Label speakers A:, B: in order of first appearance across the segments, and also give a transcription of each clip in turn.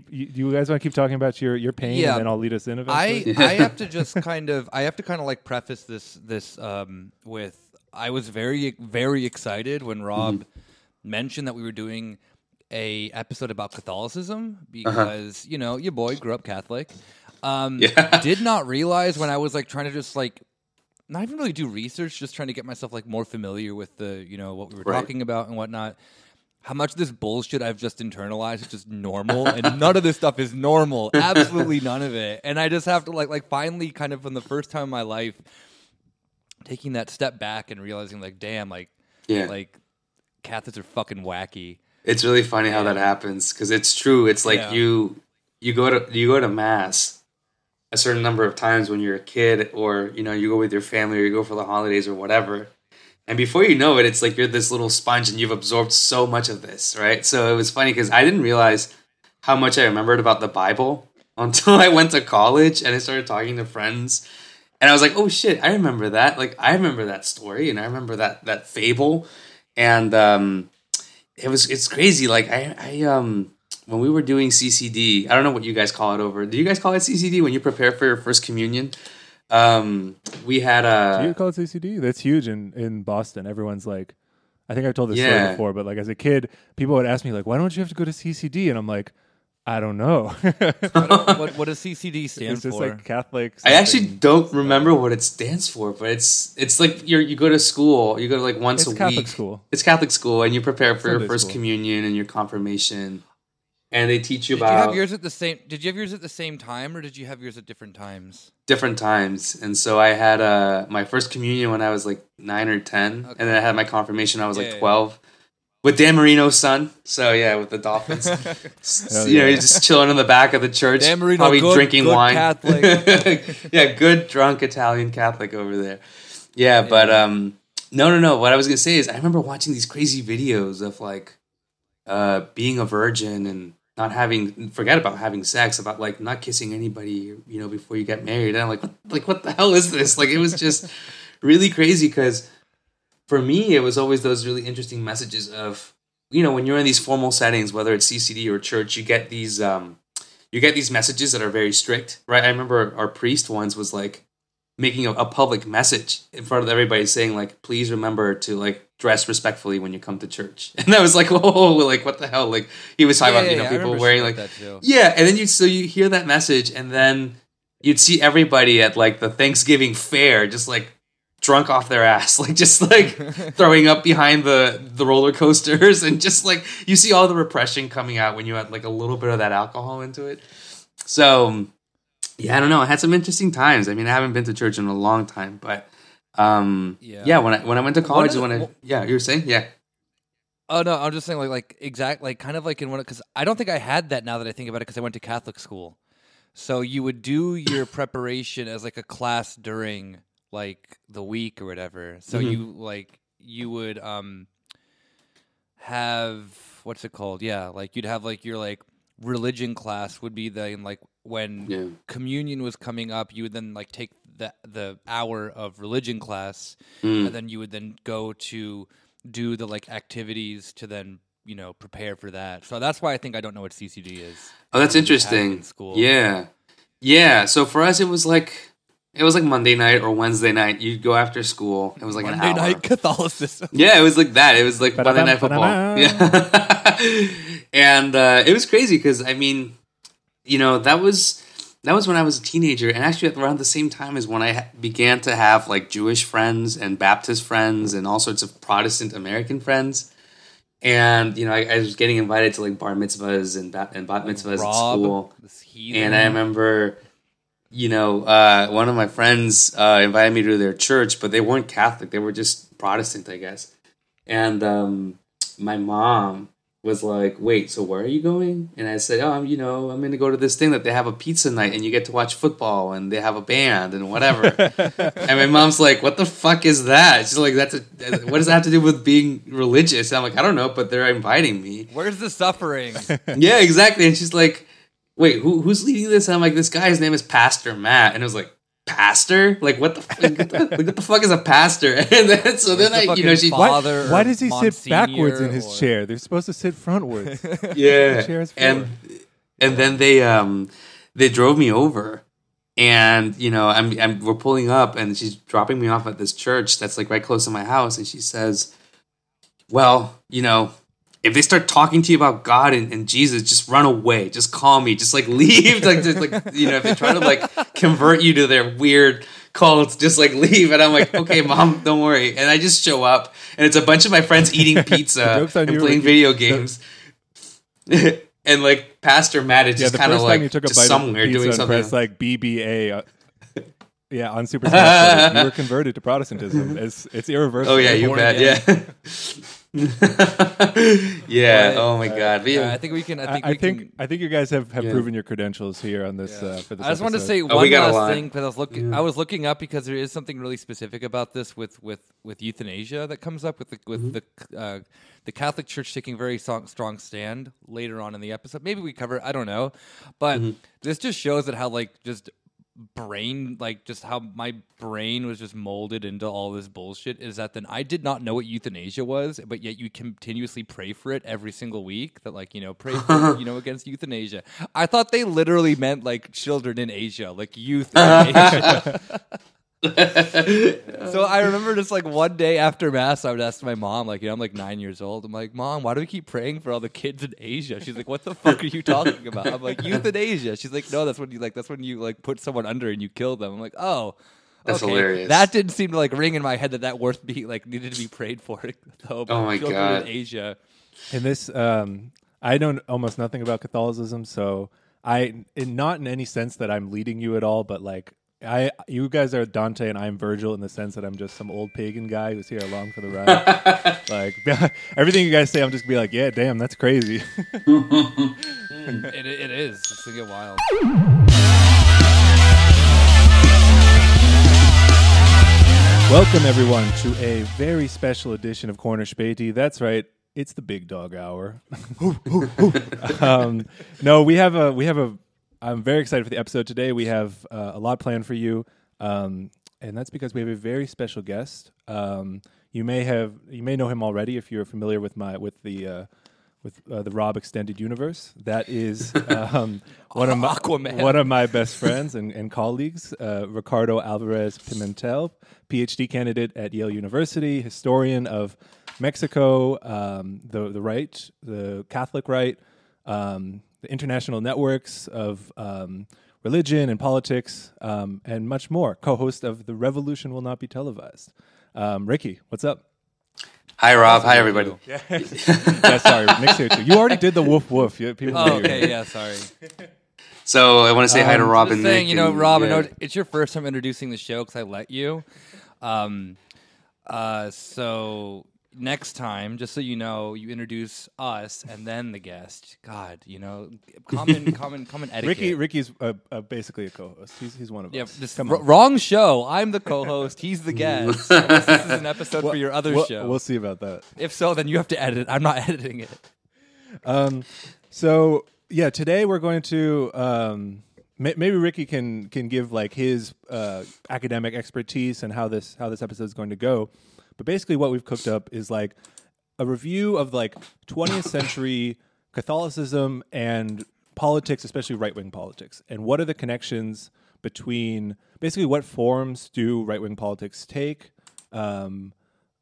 A: keep? You, do you guys want to keep talking about your your pain,
B: Yeah.
A: and then I'll lead us in
B: I
A: eventually?
B: I have to just kind of I have to kind of like preface this this um, with I was very very excited when Rob mentioned that we were doing a episode about Catholicism because you know your boy grew up Catholic. Um,
C: Yeah.
B: Did not realize when I was like trying to just like not even really do research, just trying to get myself like more familiar with the you know what we were
C: Right.
B: talking about and whatnot. How much of this bullshit I've just internalized is just normal, and none of this stuff is normal. Absolutely none of it. And I just have to like like finally kind of from the first time in my life taking that step back and realizing like damn like
C: Yeah.
B: like Catholics are fucking wacky.
C: It's really funny how that happens because it's true. It's like
B: Yeah.
C: you you go to you go to mass a certain number of times when you're a kid, or you know you go with your family, or you go for the holidays or whatever. And before you know it, it's like you're this little sponge and you've absorbed so much of this, right? So it was funny because I didn't realize how much I remembered about the Bible until I went to college and I started talking to friends. And I was like, oh shit, I remember that. Like I remember that story and I remember that that fable. And um it was it's crazy. Like I I um when we were doing CCD, I don't know what you guys call it over. Do you guys call it CCD when you prepare for your first communion? Um we had a.
A: Do you
C: a
A: call it CCD? That's huge in in Boston. Everyone's like, I think I've told this
C: Yeah.
A: story before, but like as a kid, people would ask me like, why don't you have to go to CCD? And I'm like, I don't know.
B: what, what does CCD stand
A: it's just
B: for?
A: like Catholic.
C: I actually don't remember what it stands for, but it's it's like you you go to school, you go to like once
A: It's
C: a
A: Catholic
C: week.
A: school.
C: It's Catholic school, and you prepare for your first
A: school.
C: communion and your confirmation, and they teach you
B: did you
C: about
B: have yours at the same? Did you have yours at the same time, or did you have yours at different times?
C: different times. And so I had uh, my first communion when I was like nine or ten, and then I had my confirmation when I was
B: Yeah,
C: like
B: yeah.
C: twelve. With Dan Marino's son, so yeah, with the Dolphins, S-
A: Hell
C: you know,
A: yeah.
C: he's just chilling in the back of the church,
B: Dan Marino,
C: probably
B: good-
C: drinking
B: good
C: wine.
B: Catholic.
C: yeah, good drunk Italian Catholic over there. Yeah, but um, no, no, no. What I was gonna say is, I remember watching these crazy videos of like uh, being a virgin and not having forget about having sex, about like not kissing anybody, you know, before you get married. And I'm like, what, like what the hell is this? Like it was just really crazy because for me, it was always those really interesting messages of you know when you're in these formal settings, whether it's CCD or church, you get these um, you get these messages that are very strict, right? I remember our priest once was like making a, a public message in front of everybody saying like please remember to like dress respectfully when you come to church. And i was like whoa like what the hell? Like he was talking
B: Yeah,
C: about you know
B: yeah,
C: people wearing like yeah and then you so you hear that message and then you'd see everybody at like the thanksgiving fair just like drunk off their ass like just like throwing up behind the the roller coasters and just like you see all the repression coming out when you add like a little bit of that alcohol into it. So yeah i don't know. I had some interesting times. I mean i haven't been to church in a long time but um yeah,
B: Yeah.
C: when i when i went to college when i yeah you were saying yeah
B: Oh no, I'm just saying like like exact like kind of like in one because I don't think I had that now that I think about it because I went to Catholic school, so you would do your preparation as like a class during like the week or whatever. So
C: Mhm.
B: you like you would um have what's it called? Yeah, like you'd have like your like religion class would be then like when
C: yeah
B: communion was coming up, you would then like take the the hour of religion class,
C: Mm.
B: and then you would then go to do the like activities to then you know prepare for that. So that's why I think I don't know what CCD is.
C: Oh, that's
B: We just had it
C: interesting.
B: in school.
C: Yeah, yeah. So for us, it was like it was like Monday night or Wednesday night. You'd go after school. It was like
B: Monday
C: an hour.
B: night Catholicism.
C: Yeah, it was like that. It was like Monday
A: Ba-da-bum,
C: Night Football.
A: ba-da-bum.
C: Yeah, and uh, it was crazy because I mean, you know, that was that was when I was a teenager, and actually around the same time as when I ha- began to have like Jewish friends and Baptist friends and all sorts of Protestant American friends. And you know, I, I was getting invited to like bar mitzvahs and bat, and bat mitzvahs at school. And I remember, you know, uh, one of my friends uh, invited me to their church, but they weren't Catholic; they were just Protestant, I guess. And um, my mom was like, "Wait, so where are you going?" And I said, "Oh, I'm, you know, I'm going to go to this thing that they have a pizza night, and you get to watch football, and they have a band and whatever." and my mom's like, "What the fuck is that?" She's like, "That's a, what does that have to do with being religious?" And I'm like, "I don't know, but they're inviting me."
B: Where's the suffering?
C: yeah, exactly. And she's like, "Wait, who, who's leading this?" And I'm like, "This guy, his name is Pastor Matt." And it was like, "Pastor? Like what the f- like, what, the, like, what the fuck is a pastor?" And then so then
B: Where's the
C: I, you know, she
A: Why,
B: Father
A: why does he sit backwards in his
B: or-
A: chair? They're supposed to sit frontwards.
C: yeah,
A: chair is
C: and and then they um they drove me over, and you know I'm, I'm we're pulling up, and she's dropping me off at this church that's like right close to my house, and she says, "Well, you know." If they start talking to you about God and, and Jesus, just run away. Just call me. Just like leave. like just like you know, if they try to like convert you to their weird cults, just like leave. And I'm like, okay, mom, don't worry. And I just show up, and it's a bunch of my friends eating pizza and
A: you,
C: playing video games. and like Pastor Matt is
A: Yeah,
C: just kind of like
A: you took a
C: just
A: bite
C: somewhere
A: of
C: doing something.
A: pressed like BBA. Uh, yeah, on Super Smash Brothers, you were converted to Protestantism. It's it's irreversible.
C: oh yeah, you bet.
B: again.
C: Yeah. yeah.
B: But,
C: oh my god.
B: Yeah,
C: yeah.
B: I think we can. I
A: I
B: think.
A: I
B: we
A: think
B: can,
A: I think you guys have, have
C: Yeah.
A: proven your credentials here on this uh, for this.
B: I just want to say
C: Oh,
B: one
C: we got a
B: last thing because I was looking. I was looking up because there is something really specific about this with with with euthanasia that comes up with the with
C: Mm-hmm.
B: the uh, the Catholic Church taking very strong, strong stand later on in the episode. Maybe we cover. it, I don't know, but
C: Mm-hmm.
B: this just shows that how like just brain like just how my brain was just molded into all this bullshit is that then I did not know what euthanasia was but yet you continuously pray for it every single week that like you know pray for you know against euthanasia. I thought they literally meant like children in Asia like youth in Asia so I remember just like one day after mass, I would ask my mom, like, you know, I'm like nine years old. I'm like, Mom, why do we keep praying for all the kids in Asia? She's like, What the fuck are you talking about? I'm like, euthanasia. She's like, No, that's when you like that's when you like put someone under and you kill them. I'm like, Oh.
C: That's
B: okay.
C: hilarious.
B: That didn't seem to like ring in my head that that worth be like needed to be prayed for. Though,
C: Oh my God.
B: in Asia.
A: in this um i know almost nothing about catholicism so i in, not in any sense that i'm leading you at all but like i you guys are dante and i'm virgil in the sense that i'm just some old pagan guy who's here along for the ride like everything you guys say i'm just gonna be like yeah damn that's crazy
B: It, it is. It's gonna get wild.
A: welcome everyone to a very special edition of corner Späti. that's right it's the big dog hour um, no, we have a we have a. I'm very excited for the episode today. We have uh, a lot planned for you, um, and that's because we have a very special guest. Um, you may have you may know him already if you're familiar with my with the. Uh, with uh, the Rob Extended Universe, that is um, one of my
B: Aquaman.
A: one of my best friends and, and colleagues, uh, Ricardo Alvarez Pimentel, PhD candidate at Yale University, historian of Mexico, um, the the right, the Catholic right, um, the international networks of um, religion and politics, um, and much more. Co-host of The Revolution Will Not Be Televised. Um, Ricky, what's up?
C: Hi Rob. Hi everybody.
A: yeah, sorry, Nick's here too. You already did the woof woof. Yeah, people know
B: Oh,
A: you're-
B: okay, yeah, sorry.
C: So I want to say hi to
A: Um,
C: Rob
B: Just
C: and
B: saying,
C: Nick.
B: you know,
C: and-
B: Rob,
C: yeah.
B: it's your first time introducing the show because I let you. Um, uh, so next time, just so you know, you introduce us and then the guest. God, you know, common, common, common etiquette.
A: Ricky, Ricky's uh, uh, basically a co-host. He's he's one of
B: Yeah,
A: us.
B: this
A: Come
B: r-
A: on.
B: wrong show. I'm the co-host. He's the guest. This is an episode for your other
A: we'll,
B: show.
A: We'll see about that.
B: if so, then you have to edit. I'm not editing it.
A: Um, so yeah, today we're going to um, maybe Ricky can can give like his uh, academic expertise and how this how this episode is going to go. But basically, what we've cooked up is like a review of like 20th century Catholicism and politics, especially right wing politics, and what are the connections between basically what forms do right wing politics take. Um,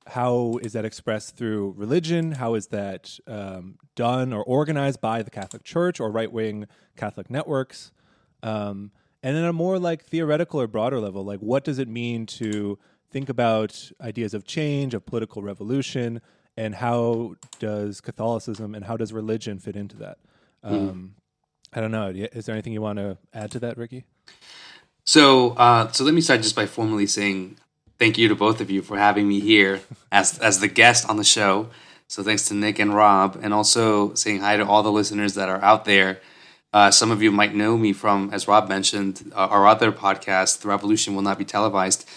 A: how is that expressed through religion? How is that um, done or organized by the Catholic Church or right wing Catholic networks? Um, and then a more like theoretical or broader level, like what does it mean to think about ideas of change, of political revolution, and how does Catholicism and how does religion fit into that? Um, I don't know. Is there anything you want to add to that, Ricky?
C: So, uh, so let me start just by formally saying thank you to both of you for having me here as as the guest on the show. So, thanks to Nick and Rob, and also saying hi to all the listeners that are out there. Uh, some of you might know me from, as Rob mentioned, uh, our other podcast, "The Revolution Will Not Be Televised."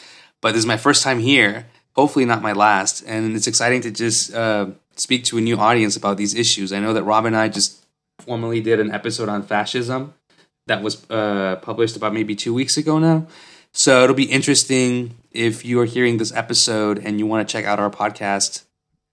C: But this is my first time here. Hopefully, not my last, and it's exciting to just uh, speak to a new audience about these issues. I know that Rob and I just formally did an episode on fascism that was uh, published about maybe two weeks ago now. So it'll be interesting if you are hearing this episode and you want to check out our podcast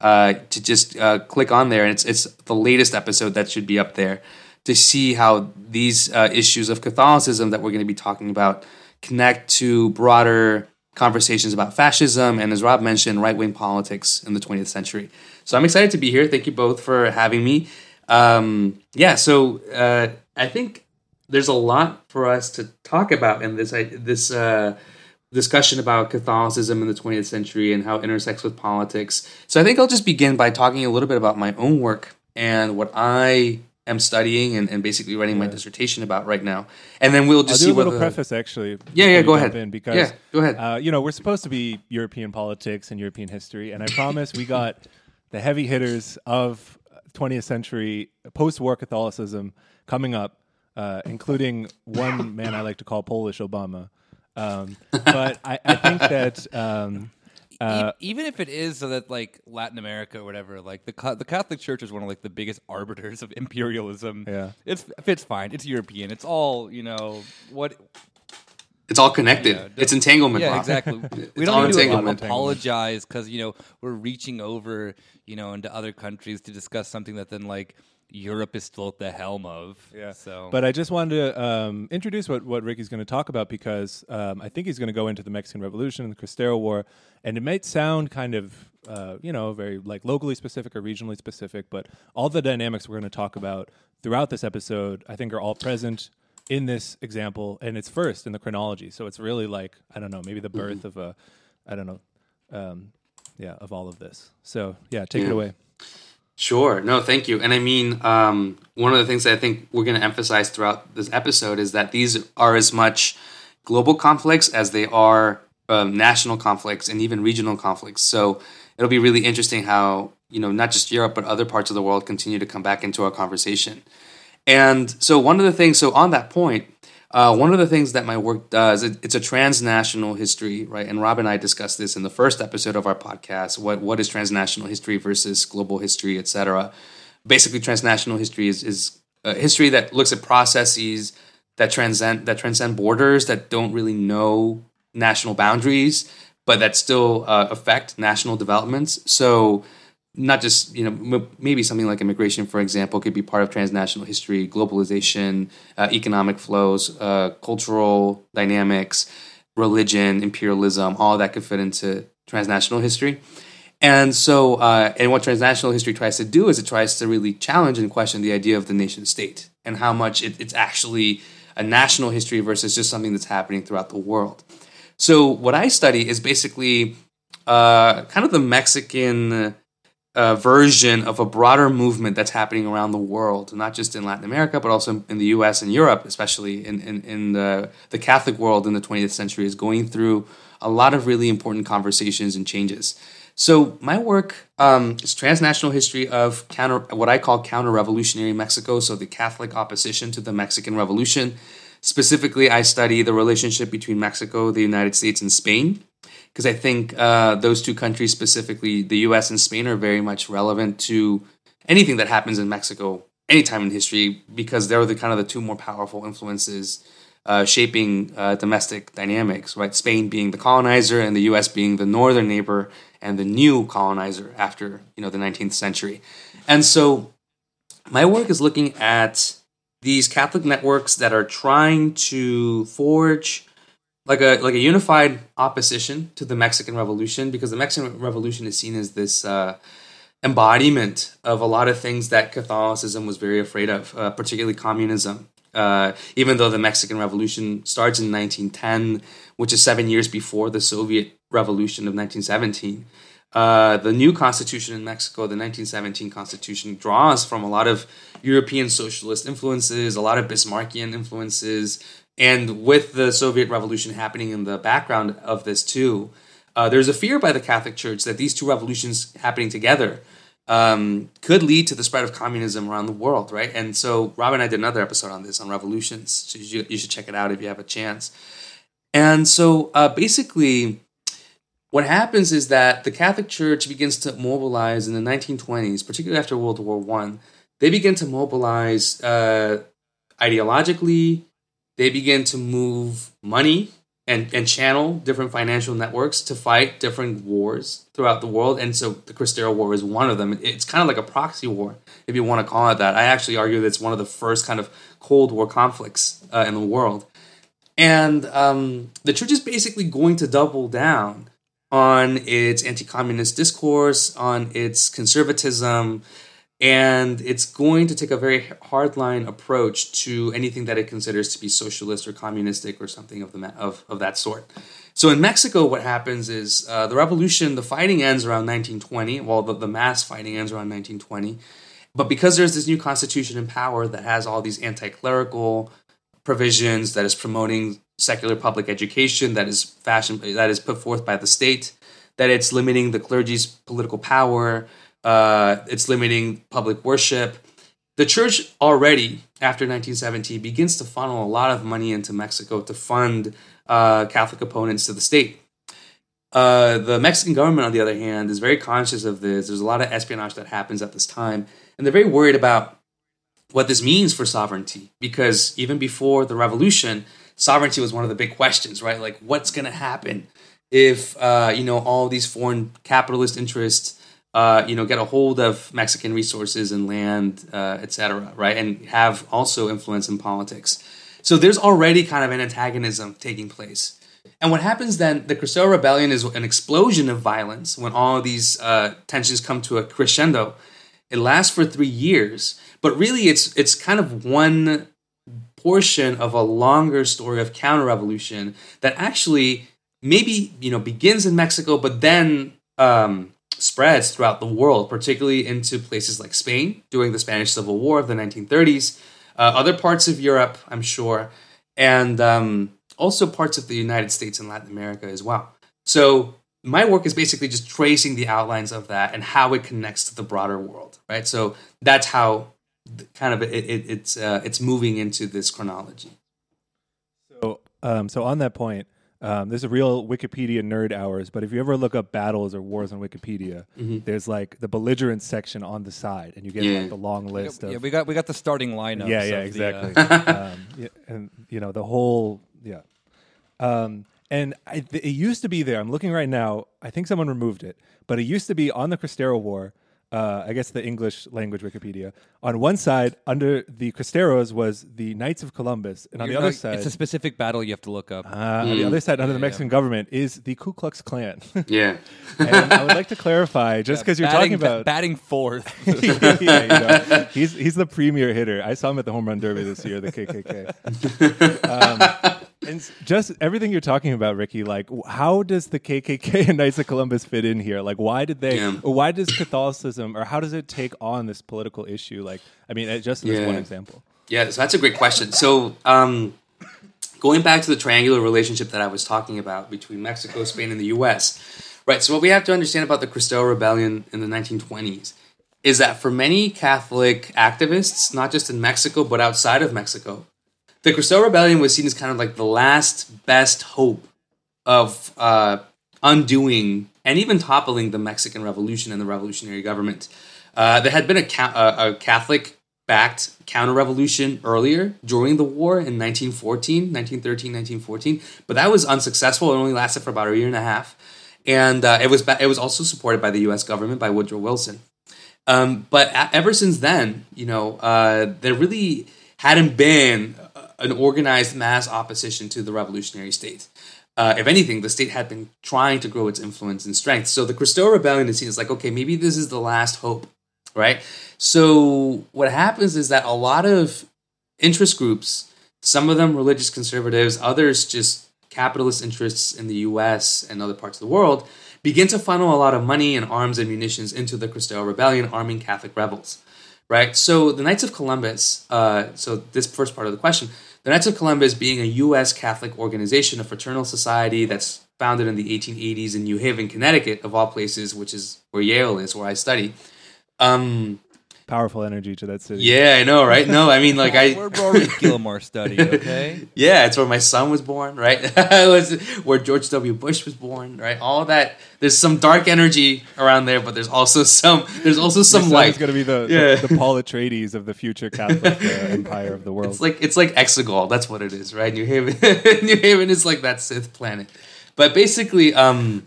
C: uh, to just uh, click on there. And it's it's the latest episode that should be up there to see how these uh, issues of Catholicism that we're going to be talking about connect to broader conversations about fascism and, as Rob mentioned, right wing politics in the 20th century. So I'm excited to be here. Thank you both for having me. Um, yeah, so uh, I think there's a lot for us to talk about in this I, this uh, discussion about Catholicism in the 20th century and how it intersects with politics. So I think I'll just begin by talking a little bit about my own work and what I am studying and, and basically writing yeah. my dissertation about right now. And then we'll just
A: I'll
C: do
A: a little preface actually.
C: Yeah, yeah, go ahead.
A: In because,
C: yeah, go ahead.
A: Uh, you know, we're supposed to be European politics and European history, and I promise we got the heavy hitters of 20th century post-war Catholicism coming up, uh, including one man I like to call Polish Obama. Um, but I, I, think that um,
B: uh, even if it is so that like Latin America or whatever, like the the Catholic Church is one of like the biggest arbiters of imperialism.
A: Yeah,
B: it's it's fine. It's European. It's all you know. What
C: it's all connected. Yeah, it's entanglement.
B: Yeah, exactly. we don't need to apologize because you know we're reaching over you know into other countries to discuss something that then like Europe is still at the helm of.
A: Yeah.
B: So,
A: but I just wanted to um, introduce what what Ricky's going to talk about because um, I think he's going to go into the Mexican Revolution and the Cristero War, and it might sound kind of uh, you know very like locally specific or regionally specific, but all the dynamics we're going to talk about throughout this episode, I think, are all present in this example, and it's first in the chronology. So it's really like I don't know, maybe the birth mm-hmm. of a, I don't know, um, yeah, of all of this. So yeah, take yeah. it away.
C: Sure. No, thank you. And I mean, um, one of the things that I think we're going to emphasize throughout this episode is that these are as much global conflicts as they are um, national conflicts and even regional conflicts. So it'll be really interesting how you know not just Europe but other parts of the world continue to come back into our conversation. And so one of the things, so on that point, uh, one of the things that my work does, it, it's a transnational history, right? And Rob and I discussed this in the first episode of our podcast. What what is transnational history versus global history, et cetera? Basically, transnational history is is history that looks at processes that transcend that transcend borders that don't really know national boundaries, but that still uh, affect national developments. So not just you know m- maybe something like immigration for example could be part of transnational history globalization uh, economic flows uh, cultural dynamics religion imperialism all that could fit into transnational history. And so uh, and what transnational history tries to do is it tries to really challenge and question the idea of the nation state and how much it, it's actually a national history versus just something that's happening throughout the world. So what i study is basically uh, kind of the mexican uh, version of a broader movement that's happening around the world, not just in Latin America, but also in the U.S. and Europe, especially in in, in the the Catholic world in the 20th century, is going through a lot of really important conversations and changes. So my work um, is transnational history of counter what I call counter-revolutionary Mexico, so the Catholic opposition to the Mexican Revolution. Specifically, I study the relationship between Mexico, the United States, and Spain because I think uh, those two countries, specifically the U.S. and Spain, are very much relevant to anything that happens in Mexico anytime in history because they're the kind of the two more powerful influences uh, shaping uh, domestic dynamics. Right, Spain being the colonizer and the U.S. being the northern neighbor and the new colonizer after you know the 19th century, and so my work is looking at these Catholic networks that are trying to forge like a like a unified opposition to the Mexican Revolution because the Mexican Revolution is seen as this uh, embodiment of a lot of things that Catholicism was very afraid of, uh, particularly communism. Uh, even though the Mexican Revolution starts in 1910, which is seven years before the Soviet Revolution of 1917, uh, the new constitution in Mexico, the 1917 constitution, draws from a lot of European socialist influences, a lot of Bismarckian influences, and with the Soviet Revolution happening in the background of this too, uh, there's a fear by the Catholic Church that these two revolutions happening together um, could lead to the spread of communism around the world, right? And so Rob and I did another episode on this on revolutions. So you, you should check it out if you have a chance. And so uh, basically, what happens is that the Catholic Church begins to mobilize in the 1920s, particularly after World War One. They begin to mobilize uh, ideologically, they begin to move money and, and channel different financial networks to fight different wars throughout the world. And so the Cristero War is one of them. It's kind of like a proxy war, if you want to call it that. I actually argue that it's one of the first kind of Cold War conflicts uh, in the world. And um, the church is basically going to double down on its anti communist discourse, on its conservatism, and it's going to take a very hardline approach to anything that it considers to be socialist or communistic or something of the of, of that sort. So in Mexico, what happens is uh, the revolution, the fighting ends around 1920. Well, the, the mass fighting ends around 1920. But because there's this new constitution in power that has all these anti-clerical provisions, that is promoting secular public education, that is fashion that is put forth by the state, that it's limiting the clergy's political power, uh, it's limiting public worship. The church already, after 1917, begins to funnel a lot of money into Mexico to fund uh, Catholic opponents to the state. Uh, the Mexican government, on the other hand, is very conscious of this. There's a lot of espionage that happens at this time, and they're very worried about what this means for sovereignty. Because even before the revolution, sovereignty was one of the big questions, right? Like, what's going to happen if uh, you know all these foreign capitalist interests uh, you know, get a hold of Mexican resources and land, uh, et cetera, right? And have also influence in politics. So there's already kind of an antagonism taking place. And what happens then, the Cristero Rebellion is an explosion of violence when all these uh, tensions come to a crescendo. It lasts for three years, but really it's it's kind of one portion of a longer story of counter-revolution that actually maybe you know begins in Mexico, but then um, spreads throughout the world, particularly into places like Spain during the Spanish Civil War of the 1930s, uh, other parts of Europe, I'm sure, and um, also parts of the United States and Latin America as well. So my work is basically just tracing the outlines of that and how it connects to the broader world, right? So that's how kind of it, it, it's uh, it's moving into this chronology.
A: So um, so on that point um, there's a real Wikipedia nerd hours, but if you ever look up battles or wars on Wikipedia, mm-hmm. there's like the belligerent section on the side, and you get yeah. like the long list
B: of
A: yeah.
B: We got we got the starting lineup.
A: Yeah, yeah, exactly. The, uh... um, yeah, and you know the whole yeah. Um, and I, it used to be there. I'm looking right now. I think someone removed it, but it used to be on the Cristero War uh, I guess the English language Wikipedia. On one side, under the Cristeros, was the Knights of Columbus, and on You're the other side,
B: it's a specific battle you have to look up. Uh,
A: mm. On the other side, under the Mexican yeah. government, is the Ku Klux Klan.
C: yeah,
A: and I would like to clarify, just because yeah, you're talking about
B: batting fourth.
A: yeah, you know, he's he's the premier hitter. I saw him at the home run derby this year, the KKK. Um, and just everything you're talking about, Ricky, like how does the KKK and Knights of Columbus fit in here? Like, why did they? Yeah. Why does Catholicism, or how does it take on this political issue? Like, I mean, just as yeah. one example.
C: Yeah, so that's a great question. So, um, going back to the triangular relationship that I was talking about between Mexico, Spain, and the U.S. Right. So, what we have to understand about the Cristero Rebellion in the 1920s is that for many Catholic activists, not just in Mexico but outside of Mexico, the Cristero Rebellion was seen as kind of like the last best hope of uh, undoing and even toppling the Mexican Revolution and the revolutionary government. Uh, there had been a, ca- a Catholic backed counter revolution earlier during the war in 1914, 1913, 1914, but that was unsuccessful. It only lasted for about a year and a half. And uh, it was ba- it was also supported by the U.S. government by Woodrow Wilson. Um, but a- ever since then, you know, uh, there really hadn't been an organized mass opposition to the revolutionary state. Uh, if anything, the state had been trying to grow its influence and strength. So the Cristero Rebellion is seen as like, okay, maybe this is the last hope, right? So what happens is that a lot of interest groups, some of them religious conservatives, others just capitalist interests in the U.S. and other parts of the world, begin to funnel a lot of money and arms and munitions into the Cristero Rebellion, arming Catholic rebels. Right. So the Knights of Columbus. Uh, so this first part of the question the Knights of Columbus being a U.S. Catholic organization, a fraternal society that's founded in the 1880s in New Haven, Connecticut, of all places, which is where Yale is, where I study. Um,
A: powerful energy to that city.
C: Yeah, I know, right? No, I mean, like I.
B: Where Rory Gilmore studied, okay?
C: Yeah, it's where my son was born, right? it was where George W. Bush was born, right? All that. There's some dark energy around there, but there's also some. There's also some
A: It's
C: light.
A: going to be the,
C: Yeah.
A: the, the Paul Atreides of the future Catholic uh, empire of the world.
C: It's like it's like Exegol. That's what it is, right? New Haven. New Haven is like that Sith planet. But basically, um,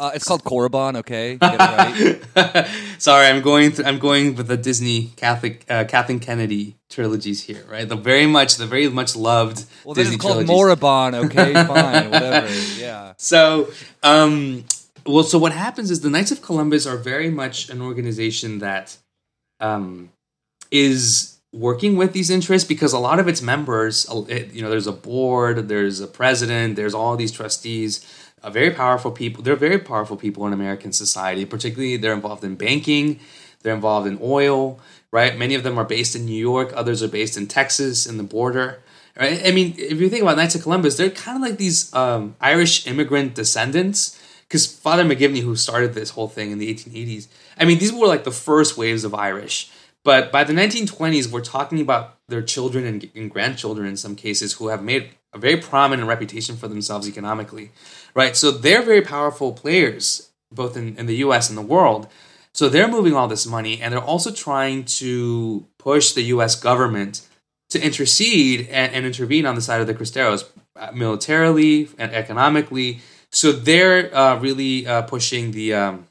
B: Uh, it's called Korriban, okay? Right.
C: sorry, I'm going. Th- I'm going with the Disney Catholic uh, Kathleen Kennedy trilogies here, right? The very much, the very much loved
B: Well,
C: Disney
B: it's called. Moraband, okay? Fine, whatever. Yeah.
C: So, um, well, so what happens is the Knights of Columbus are very much an organization that um, is working with these interests because a lot of its members, uh, you know, there's a board, there's a president, there's all these trustees, uh, very powerful people. They're very powerful people in American society. Particularly, they're involved in banking, they're involved in oil, right? Many of them are based in New York, others are based in Texas, in the border. Right? I mean, if you think about Knights of Columbus, they're kind of like these um, Irish immigrant descendants. Because Father McGivney, who started this whole thing in the 1880s, I mean, these were like the first waves of Irish. But by the 1920s, we're talking about their children and, and grandchildren in some cases who have made a very prominent reputation for themselves economically, right? So they're very powerful players, both in, in the US and the world. So they're moving all this money, and they're also trying to push the US government to intercede and, and intervene on the side of the Cristeros, uh, militarily and economically. So they're uh, really uh, pushing the, um,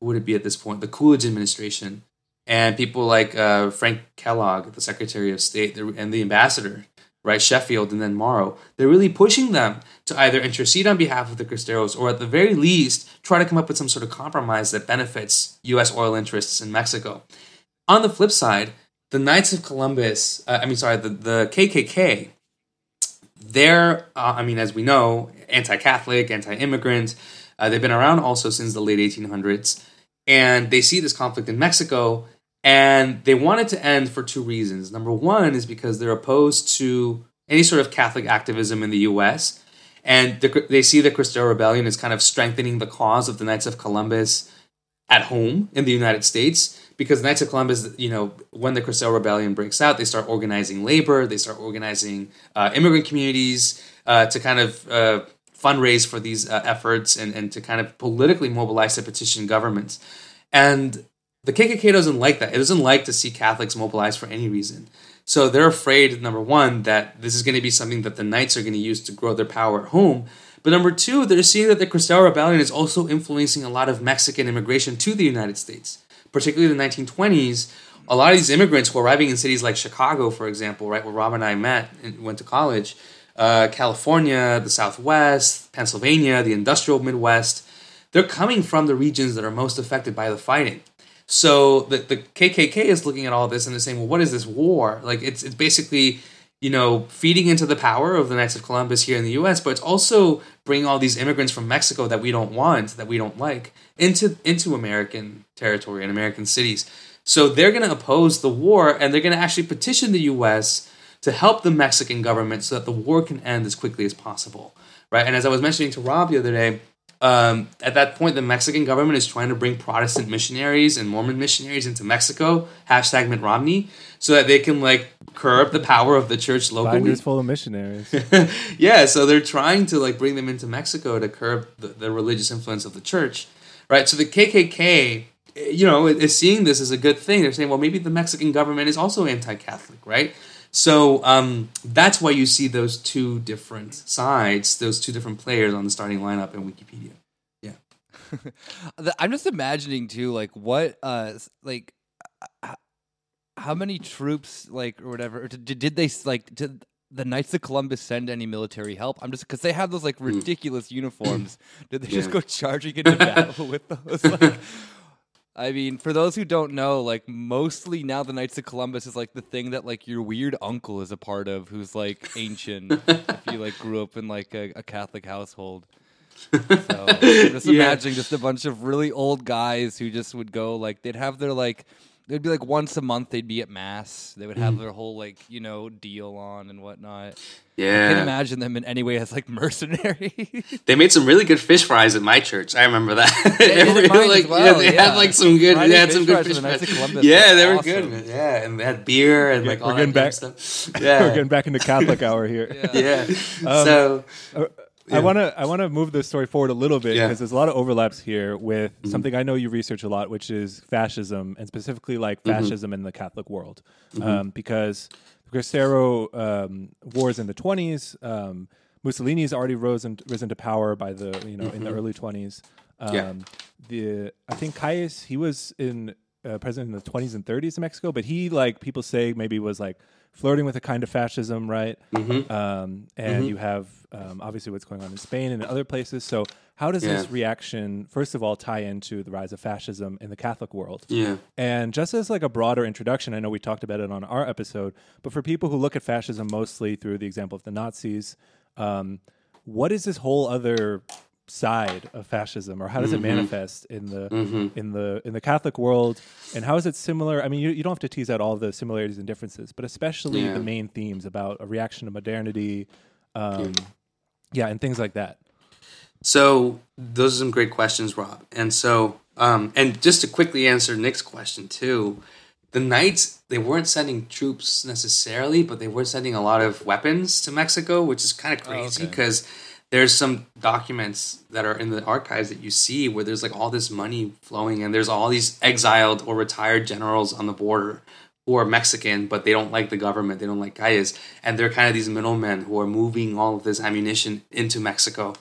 C: who would it be at this point? The Coolidge administration and people like uh, Frank Kellogg, the Secretary of State, and the ambassador, right, Sheffield, and then Morrow. They're really pushing them to either intercede on behalf of the Cristeros or at the very least try to come up with some sort of compromise that benefits U.S. oil interests in Mexico. On the flip side, the Knights of Columbus, uh, I mean, sorry, the, the KKK, they're, uh, I mean, as we know, anti Catholic, anti immigrant. Uh, they've been around also since the late 1800s. And they see this conflict in Mexico and they want it to end for two reasons. Number one is because they're opposed to any sort of Catholic activism in the US. And the, they see the Cristero Rebellion as kind of strengthening the cause of the Knights of Columbus at home in the United States because Knights of Columbus, you know, when the Cristero Rebellion breaks out, they start organizing labor, they start organizing uh, immigrant communities uh, to kind of uh, fundraise for these uh, efforts and, and to kind of politically mobilize to petition governments. And the KKK doesn't like that. It doesn't like to see Catholics mobilized for any reason. So they're afraid, number one, that this is going to be something that the Knights are going to use to grow their power at home. But number two, they're seeing that the Cristero Rebellion is also influencing a lot of Mexican immigration to the United States, particularly the 1920s. A lot of these immigrants who are arriving in cities like Chicago, for example, right, where Rob and I met and went to college, uh, California, the Southwest, Pennsylvania, the industrial Midwest, they're coming from the regions that are most affected by the fighting. So the, the KKK is looking at all this and they're saying, well, what is this war? Like it's it's basically you know feeding into the power of the Knights of Columbus here in the U.S., but it's also bringing all these immigrants from Mexico that we don't want, that we don't like, into into American territory and American cities. So they're going to oppose the war and they're going to actually petition the U.S. to help the Mexican government so that the war can end as quickly as possible, right? And as I was mentioning to Rob the other day um, at that point, the Mexican government is trying to bring Protestant missionaries and Mormon missionaries into Mexico, hashtag Mitt Romney, so that they can like curb the power of the church locally.
A: Binders full of missionaries.
C: yeah, so they're trying to like bring them into Mexico to curb the, the religious influence of the church, right? So the KKK, you know, is seeing this as a good thing. They're saying, well, maybe the Mexican government is also anti-Catholic, right? So um, that's why you see those two different sides, those two different players on the starting lineup in Wikipedia.
B: Yeah, I'm just imagining too, like what, uh, like, how many troops, like, or whatever, did, they like? Did the Knights of Columbus send any military help? I'm just because they have those like ridiculous uniforms. Did they just
C: Hmm.
B: Go charging into battle with those? Like, I mean, for those who don't know, like mostly now the Knights of Columbus is like the thing that like your weird uncle is a part of, who's like ancient. if you like grew up in like a, a Catholic household. So just
C: Yeah.
B: imagining just a bunch of really old guys who just would go like they'd have their like It'd be like once a month they'd be at mass. They would have mm. their whole like you know deal on and whatnot. Yeah, I can't imagine them in any way as like mercenary.
C: they made some really good fish fries at my church. I remember that.
B: They did at mine as
C: like,
B: well,
C: yeah, they
B: yeah.
C: had like some good.
B: Friday
C: They had
B: fish
C: some good
B: fries
C: fish
B: for the Knights
C: fries.
B: Columbus.
C: Yeah, they were good,
B: awesome.
C: man. Yeah, and they had beer and like all
A: we're
C: that
A: getting
C: good
A: back-
C: stuff. Yeah, We're
A: getting back into Catholic hour here.
C: yeah. Um, so uh,
A: I want to I want to move this story forward a little bit
C: Yeah.
A: because there's a lot of overlaps here with something I know you research a lot, which is fascism and specifically like fascism in the Catholic world. Um, because the Cristero um, wars in the 20s, um, Mussolini's already risen risen to power by the you know in the early 20s. Um,
C: Yeah.
A: The I think Calles he was in uh, president in the 20s and 30s in Mexico, but he like people say maybe was like flirting with a kind of fascism, right? Um, and you have um, obviously what's going on in Spain and other places. So how does this reaction, first of all, tie into the rise of fascism in the Catholic world?
C: yeah,
A: And just as like a broader introduction, I know we talked about it on our episode, but for people who look at fascism mostly through the example of the Nazis, um, what is this whole other side of fascism, or how does it manifest in the in the in the Catholic world, and how is it similar? I mean, you, you don't have to tease out all the similarities and differences, but especially
C: Yeah.
A: the main themes about a reaction to modernity, um, yeah, and things like that.
C: So those are some great questions, Rob. And so, um, and just to quickly answer Nick's question too, the Knights they weren't sending troops necessarily, but they were sending a lot of weapons to Mexico, which is kind of crazy
A: okay.
C: There's some documents that are in the archives that you see where there's like all this money flowing, and there's all these exiled or retired generals on the border who are Mexican, but they don't like the government. They don't like Calles. And they're kind of these middlemen who are moving all of this ammunition into Mexico.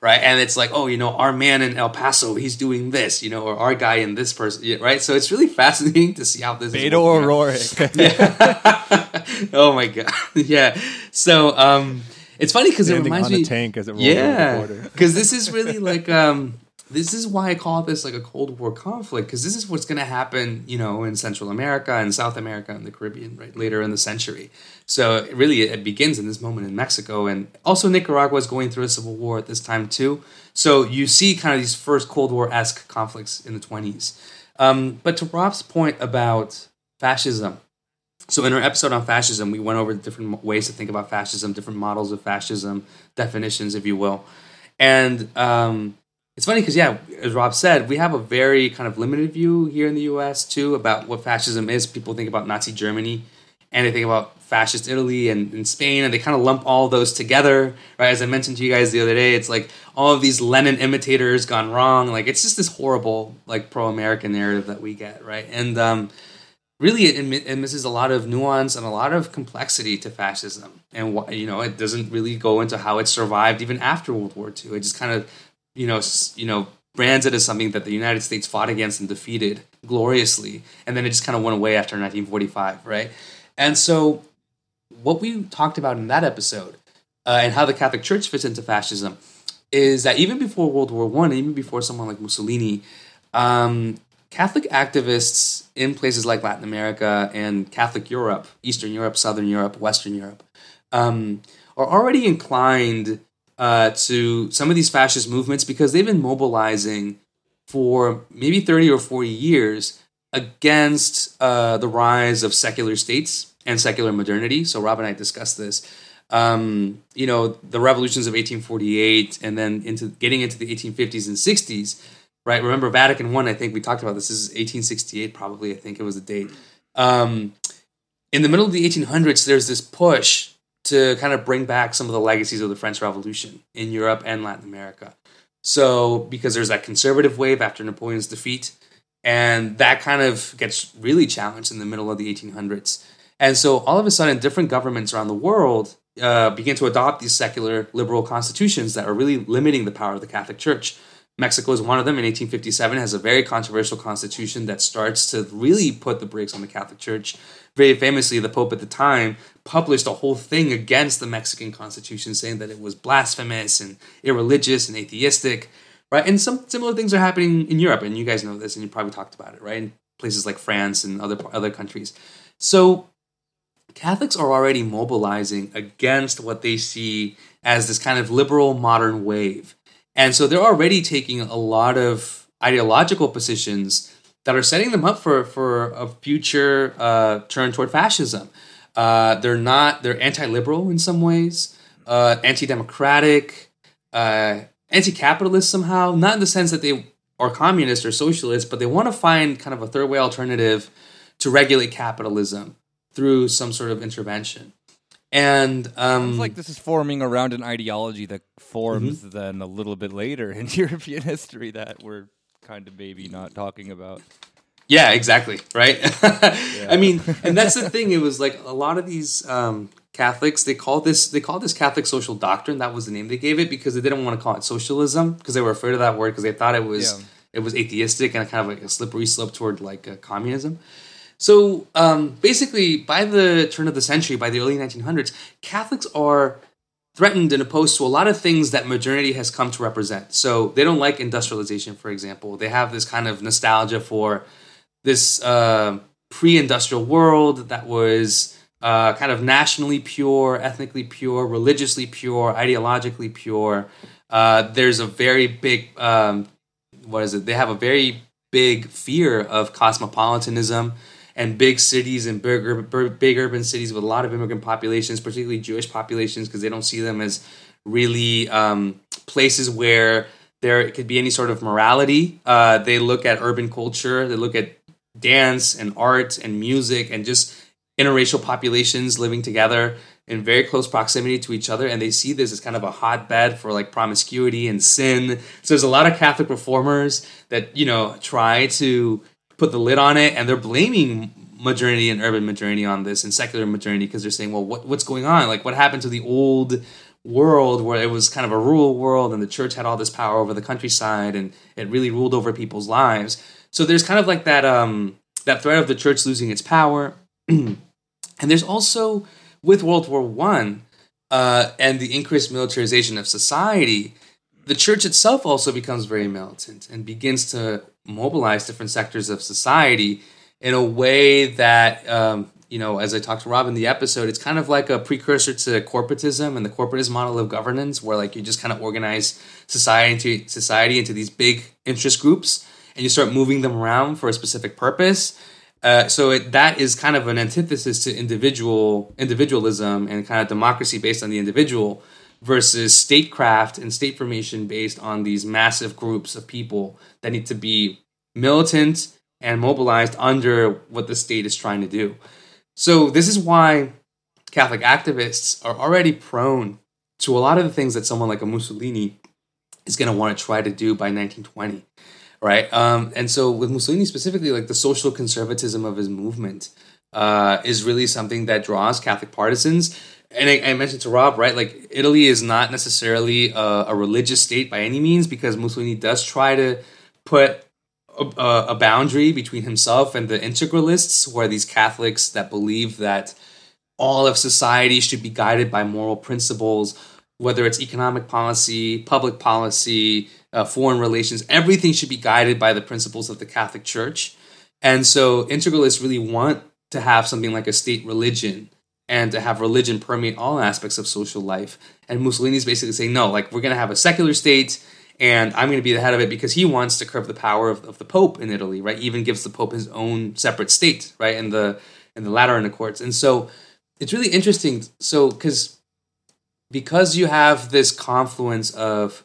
C: Right. And it's like, oh, you know, our man in El Paso, he's doing this, you know, or our guy in this person. Right. So it's really fascinating to see how this is
A: Beto
C: out.
A: O'Rourke.
C: oh my God. yeah. So um, it's funny because it reminds
A: on
C: me.
A: a tank as it rolls
C: Yeah,
A: the border.
C: because this is really like um, this is why I call this like a Cold War conflict because this is what's going to happen, you know, in Central America and South America and the Caribbean, right later in the century. So it really, it begins in this moment in Mexico, and also Nicaragua is going through a civil war at this time too. So you see kind of these first Cold War esque conflicts in the twenties. Um, but to Rob's point about fascism, so in our episode on fascism, we went over the different ways to think about fascism, different models of fascism, definitions, if you will. And um, it's funny because, yeah, as Rob said, we have a very kind of limited view here in the U.S. too about what fascism is. People think about Nazi Germany, and they think about fascist Italy and, and Spain, and they kind of lump all those together, right? As I mentioned to you guys the other day, it's like all of these Lenin imitators gone wrong. Like it's just this horrible, like pro-American narrative that we get, right? And um, really it, it misses a lot of nuance and a lot of complexity to fascism. And you know it doesn't really go into how it survived even after world war ii it just kind of you know you know brands it as something that the united states fought against and defeated gloriously. And then it just kind of went away after 1945 right? And so what we talked about in that episode uh, and how the catholic church fits into fascism is that even before world war one even before someone like mussolini um, Catholic activists in places like Latin America and Catholic Europe, Eastern Europe, Southern Europe, Western Europe, um, are already inclined uh, to some of these fascist movements because they've been mobilizing for maybe 30 or 40 years against uh, the rise of secular states and secular modernity. So, Rob and I discussed this. Um, you know, the revolutions of 1848 and then into getting into the 1850s and 60s right? Remember Vatican One? I, think we talked about this. This is 1868, probably. I think it was the date. Um, in the middle of the 1800s, there's this push to kind of bring back some of the legacies of the French Revolution in Europe and Latin America. So, because there's that conservative wave after Napoleon's defeat, and that kind of gets really challenged in the middle of the 1800s. And so, all of a sudden, different governments around the world uh, begin to adopt these secular liberal constitutions that are really limiting the power of the Catholic Church. Mexico is one of them. In 1857, has a very controversial constitution that starts to really put the brakes on the Catholic Church. Very famously, the Pope at the time published a whole thing against the Mexican Constitution, saying that it was blasphemous and irreligious and atheistic, right? And some similar things are happening in Europe, and you guys know this, and you probably talked about it, right? In places like France and other other countries. So Catholics are already mobilizing against what they see as this kind of liberal modern wave. And so they're already taking a lot of ideological positions that are setting them up for for a future uh, turn toward fascism. Uh, they're not they're anti-liberal in some ways, uh, anti-democratic, uh, anti-capitalist somehow. Not in the sense that they are communist or socialist, but they want to find kind of a third way alternative to regulate capitalism through some sort of intervention. And um,
B: It's like this is forming around an ideology that forms then a little bit later in European history that we're kind of maybe not talking about.
C: Yeah, exactly. Right. I mean, and that's the thing. It was like a lot of these um, Catholics. They called this. They called this Catholic social doctrine. That was the name they gave it because they didn't want to call it socialism because they were afraid of that word because they thought it was
B: Yeah.
C: it was atheistic and kind of like a slippery slope toward like uh, communism. So um, basically, by the turn of the century, by the early 1900s, Catholics are threatened and opposed to a lot of things that modernity has come to represent. So they don't like industrialization, for example. They have this kind of nostalgia for this uh, pre-industrial world that was uh, kind of nationally pure, ethnically pure, religiously pure, ideologically pure. Uh, there's a very big um, what is it? They have a very big fear of cosmopolitanism and big cities and big, big urban cities with a lot of immigrant populations, particularly Jewish populations, because they don't see them as really um, places where there could be any sort of morality. Uh, they look at urban culture, they look at dance and art and music and just interracial populations living together in very close proximity to each other and they see this as kind of a hotbed for like promiscuity and sin so there's a lot of catholic reformers that you know try to put the lid on it and they're blaming modernity and urban modernity on this and secular modernity because they're saying well what, what's going on? Like what happened to the old world where it was kind of a rural world and the church had all this power over the countryside and it really ruled over people's lives? So there's kind of like that um that threat of the church losing its power. And there's also with world war one uh, and the increased militarization of society the church itself also becomes very militant and begins to mobilize different sectors of society in a way that um, you know as i talked to rob in the episode it's kind of like a precursor to corporatism and the corporatist model of governance where like you just kind of organize society into society into these big interest groups and you start moving them around for a specific purpose. Uh, so it, that is kind of an antithesis to individual individualism and kind of democracy based on the individual versus statecraft and state formation based on these massive groups of people that need to be militant and mobilized under what the state is trying to do. So this is why Catholic activists are already prone to a lot of the things that someone like a Mussolini is going to want to try to do by 1920 right? Um, and so with Mussolini specifically, like the social conservatism of his movement uh, is really something that draws Catholic partisans. And I, I mentioned to Rob, right? Like Italy is not necessarily a, a religious state by any means, because Mussolini does try to put a, a boundary between himself and the integralists, who are these Catholics that believe that all of society should be guided by moral principles, whether it's economic policy, public policy, uh, foreign relations, everything should be guided by the principles of the Catholic Church. And so integralists really want to have something like a state religion and to have religion permeate all aspects of social life. And Mussolini's basically saying, no, like we're going to have a secular state and I'm going to be the head of it because he wants to curb the power of, of the Pope in Italy, right? Even gives the Pope his own separate state, right? In the in the Lateran Accords. And so it's really interesting. So because because you have this confluence of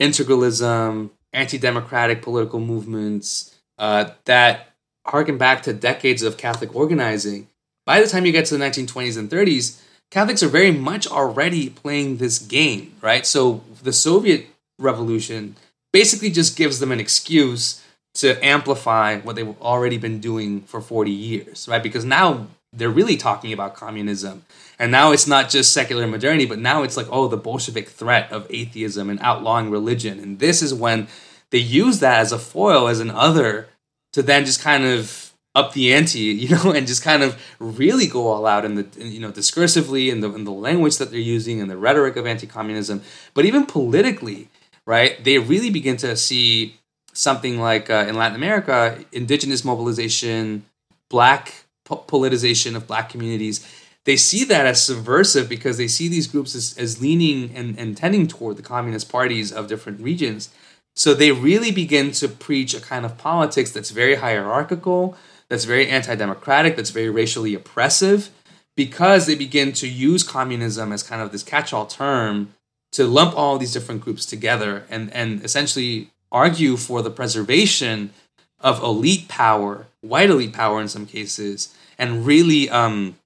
C: integralism, anti-democratic political movements uh, that harken back to decades of Catholic organizing. By the time you get to the 1920s and 30s, Catholics are very much already playing this game, right? So the Soviet Revolution basically just gives them an excuse to amplify what they've already been doing for 40 years, right? Because now they're really talking about communism. And now it's not just secular modernity, but now it's like, oh, the Bolshevik threat of atheism and outlawing religion. And this is when they use that as a foil, as an other, to then just kind of up the ante, you know, and just kind of really go all out in the, you know, discursively in the, in the language that they're using and the rhetoric of anti communism. But even politically, right, they really begin to see something like uh, in Latin America, indigenous mobilization, black po- politicization of black communities they see that as subversive because they see these groups as, as leaning and, and tending toward the communist parties of different regions So they really begin to preach a kind of politics that's very hierarchical, that's very anti democratic, that's very racially oppressive, because they begin to use communism as kind of this catch all term to lump all these different groups together and, and essentially argue for the preservation of elite power, white elite power in some cases, and really um,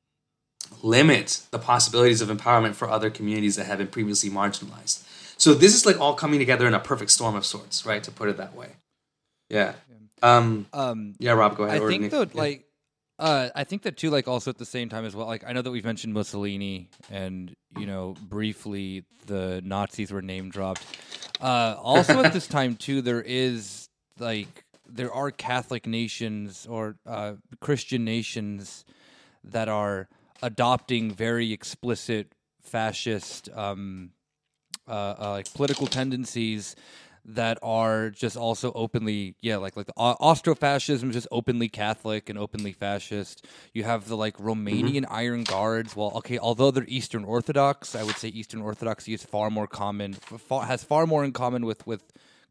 C: limit the possibilities of empowerment for other communities that have been previously marginalized. So this is like all coming together in a perfect storm of sorts, right? To put it that way. Yeah. Um.
B: Um,
C: Yeah, Rob, go ahead.
B: I think
C: Nick-
B: though,
C: yeah.
B: like, uh, I think that too, like, also at the same time as well. Like, I know that we've mentioned Mussolini, and you know, briefly the Nazis were name dropped. Uh, also, at this time too, there is like there are Catholic nations or uh, Christian nations that are adopting very explicit fascist um, uh, uh, like political tendencies that are just also openly yeah like like the Au- Austrofascism is just openly Catholic and openly fascist. You have the like Romanian Iron Guards. Well, okay, although they're Eastern Orthodox, I would say Eastern Orthodoxy is far more common, far, has far more in common with with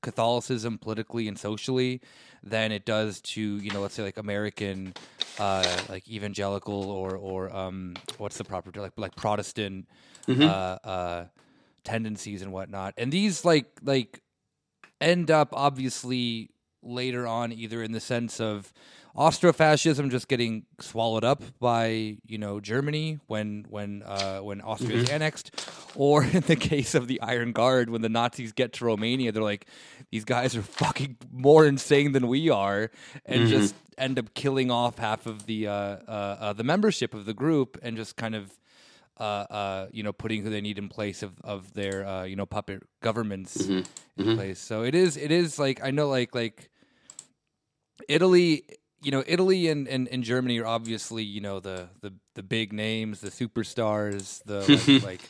B: Catholicism politically and socially than it does to you know let's say like American uh, like evangelical or or um, what's the proper like like Protestant uh, uh, tendencies and whatnot. And these like like end up obviously later on either in the sense of Austrofascism just getting swallowed up by you know Germany when when uh, when Austria is annexed, or in the case of the Iron Guard when the Nazis get to Romania, they're like these guys are fucking more insane than we are, and just end up killing off half of the uh, uh, uh, the membership of the group and just kind of uh, uh, you know, putting who they need in place of, of their, uh, you know, puppet governments
C: Mm-hmm.
B: in place. So it is, it is like, I know like, like Italy, you know, Italy and, and, and Germany are obviously, you know, the, the, the big names, the superstars, the like, like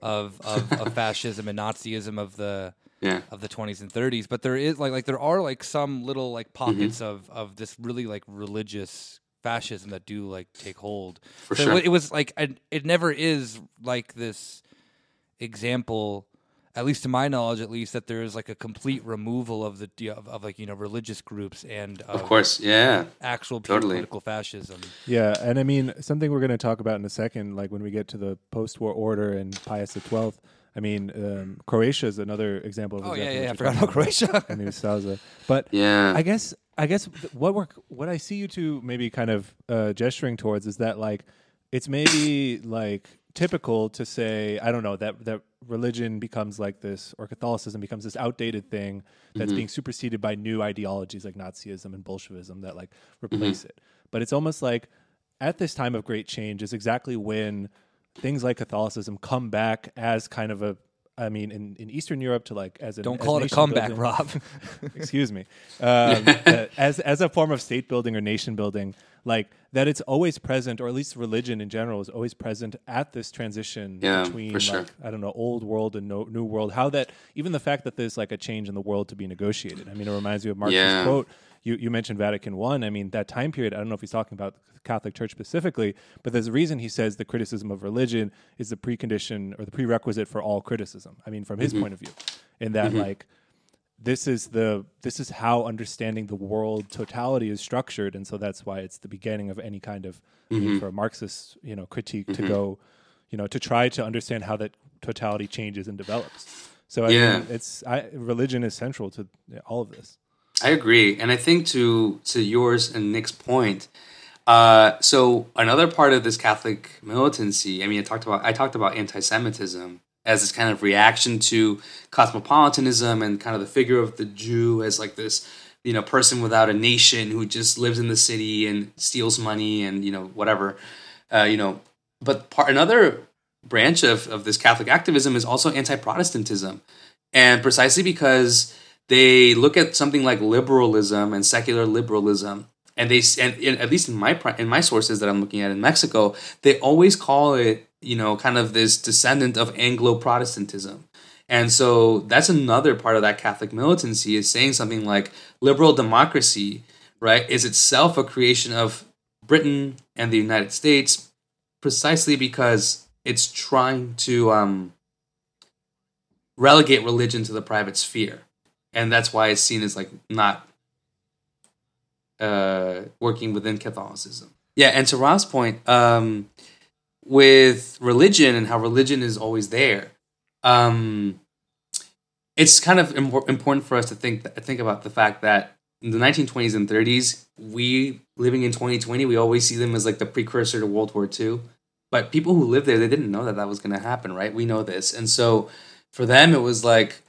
B: of, of, of fascism and Nazism of the,
C: yeah.
B: of the 20s and 30s but there is like like there are like some little like
C: Mm-hmm.
B: pockets of of this really like religious fascism that do like take hold
C: For
B: so
C: sure.
B: it, was like I, it never is like this example at least to my knowledge at least that there is like a complete removal of the of, of like you know religious groups and
C: Of course. Yeah.
B: Actual
C: Totally.
B: political fascism
A: Yeah, and I mean something we're going to talk about in a second, like when we get to the post-war order and Pius XII. I mean, um, Croatia is another example. Of
B: oh yeah yeah, yeah I forgot about Croatia
A: I mean, Sousa. But
C: Yeah.
A: I guess I guess what we're what I see you two maybe kind of uh, gesturing towards is that like it's maybe like typical to say I don't know that that religion becomes like this or Catholicism becomes this outdated thing that's being superseded by new ideologies like Nazism and Bolshevism that like replace it. But it's almost like at this time of great change is exactly when things like Catholicism come back as kind of a I mean, in, in Eastern Europe, to like as an
B: don't
A: as
B: call it a comeback
A: building-
B: Rob
A: excuse me, um, uh, as as a form of state building or nation building, like that, it's always present, or at least religion in general is always present at this transition
C: Yeah,
A: between
C: sure.
A: like I don't know, old world and no, new world. How that even the fact that there's like a change in the world to be negotiated. I mean, it reminds me of Marx's
C: Yeah.
A: quote. You, you mentioned Vatican One. I. mean, that time period. I don't know if he's talking about the Catholic Church specifically, but there's a reason he says the criticism of religion is the precondition or the prerequisite for all criticism. I mean, from his mm-hmm. point of view, in that mm-hmm. like this is the this is how understanding the world totality is structured and so that's why it's the beginning of any kind of
C: Mm-hmm.
A: mean, for a marxist you know critique to mm-hmm. go you know to try to understand how that totality changes and develops so I
C: Yeah.
A: mean, it's I, religion is central to all of this
C: I agree, and I think to to yours and Nick's point. Uh, so another part of this Catholic militancy, I mean, I talked about I talked about anti-Semitism as this kind of reaction to cosmopolitanism and kind of the figure of the Jew as like this, you know, person without a nation who just lives in the city and steals money and you know whatever, uh, you know. But part, another branch of of this Catholic activism is also anti-Protestantism, and precisely because they look at something like liberalism and secular liberalism and they and, at least in my in my sources that I'm looking at in Mexico they always call it you know kind of this descendant of Anglo Protestantism and so that's another part of that Catholic militancy is saying something like liberal democracy right is itself a creation of Britain and the United States precisely because it's trying to um, relegate religion to the private sphere and that's why it's seen as like not uh, working within Catholicism. Yeah, and to Rob's point, um, with religion and how religion is always there, um, it's kind of impor- important for us to think think about the fact that in the 1920s and 30s, we living in 2020, we always see them as like the precursor to World War II. But people who lived there, they didn't know that that was going to happen, right? We know this, and so for them, it was like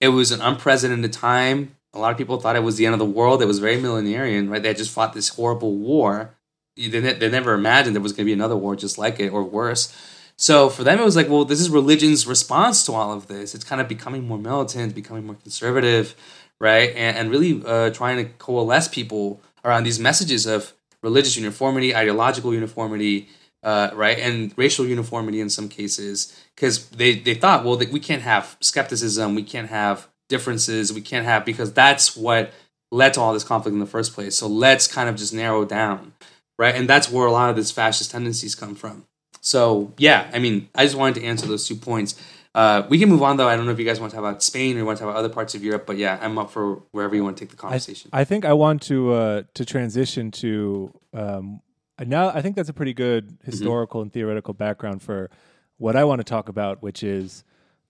C: it was an unprecedented time. A lot of people thought it was the end of the world. It was very millenarian, right? They had just fought this horrible war. They, they never imagined there was going to be another war just like it or worse. So for them, it was like, well, this is religion's response to all of this. It's kind of becoming more militant, becoming more conservative, right? And, and really uh, trying to coalesce people around these messages of religious uniformity, ideological uniformity, uh, right, and racial uniformity in some cases, because they, they thought, well, that we can't have skepticism, we can't have differences, we can't have because that's what led to all this conflict in the first place. So let's kind of just narrow down, right? And that's where a lot of these fascist tendencies come from. So yeah, I mean, I just wanted to answer those two points. Uh, we can move on though. I don't know if you guys want to talk about Spain or you want to talk about other parts of Europe, but yeah, I'm up for wherever you want to take the conversation.
A: I, I think I want to uh, to transition to um, now. I think that's a pretty good
C: Mm-hmm.
A: historical and theoretical background for what I want to talk about, which is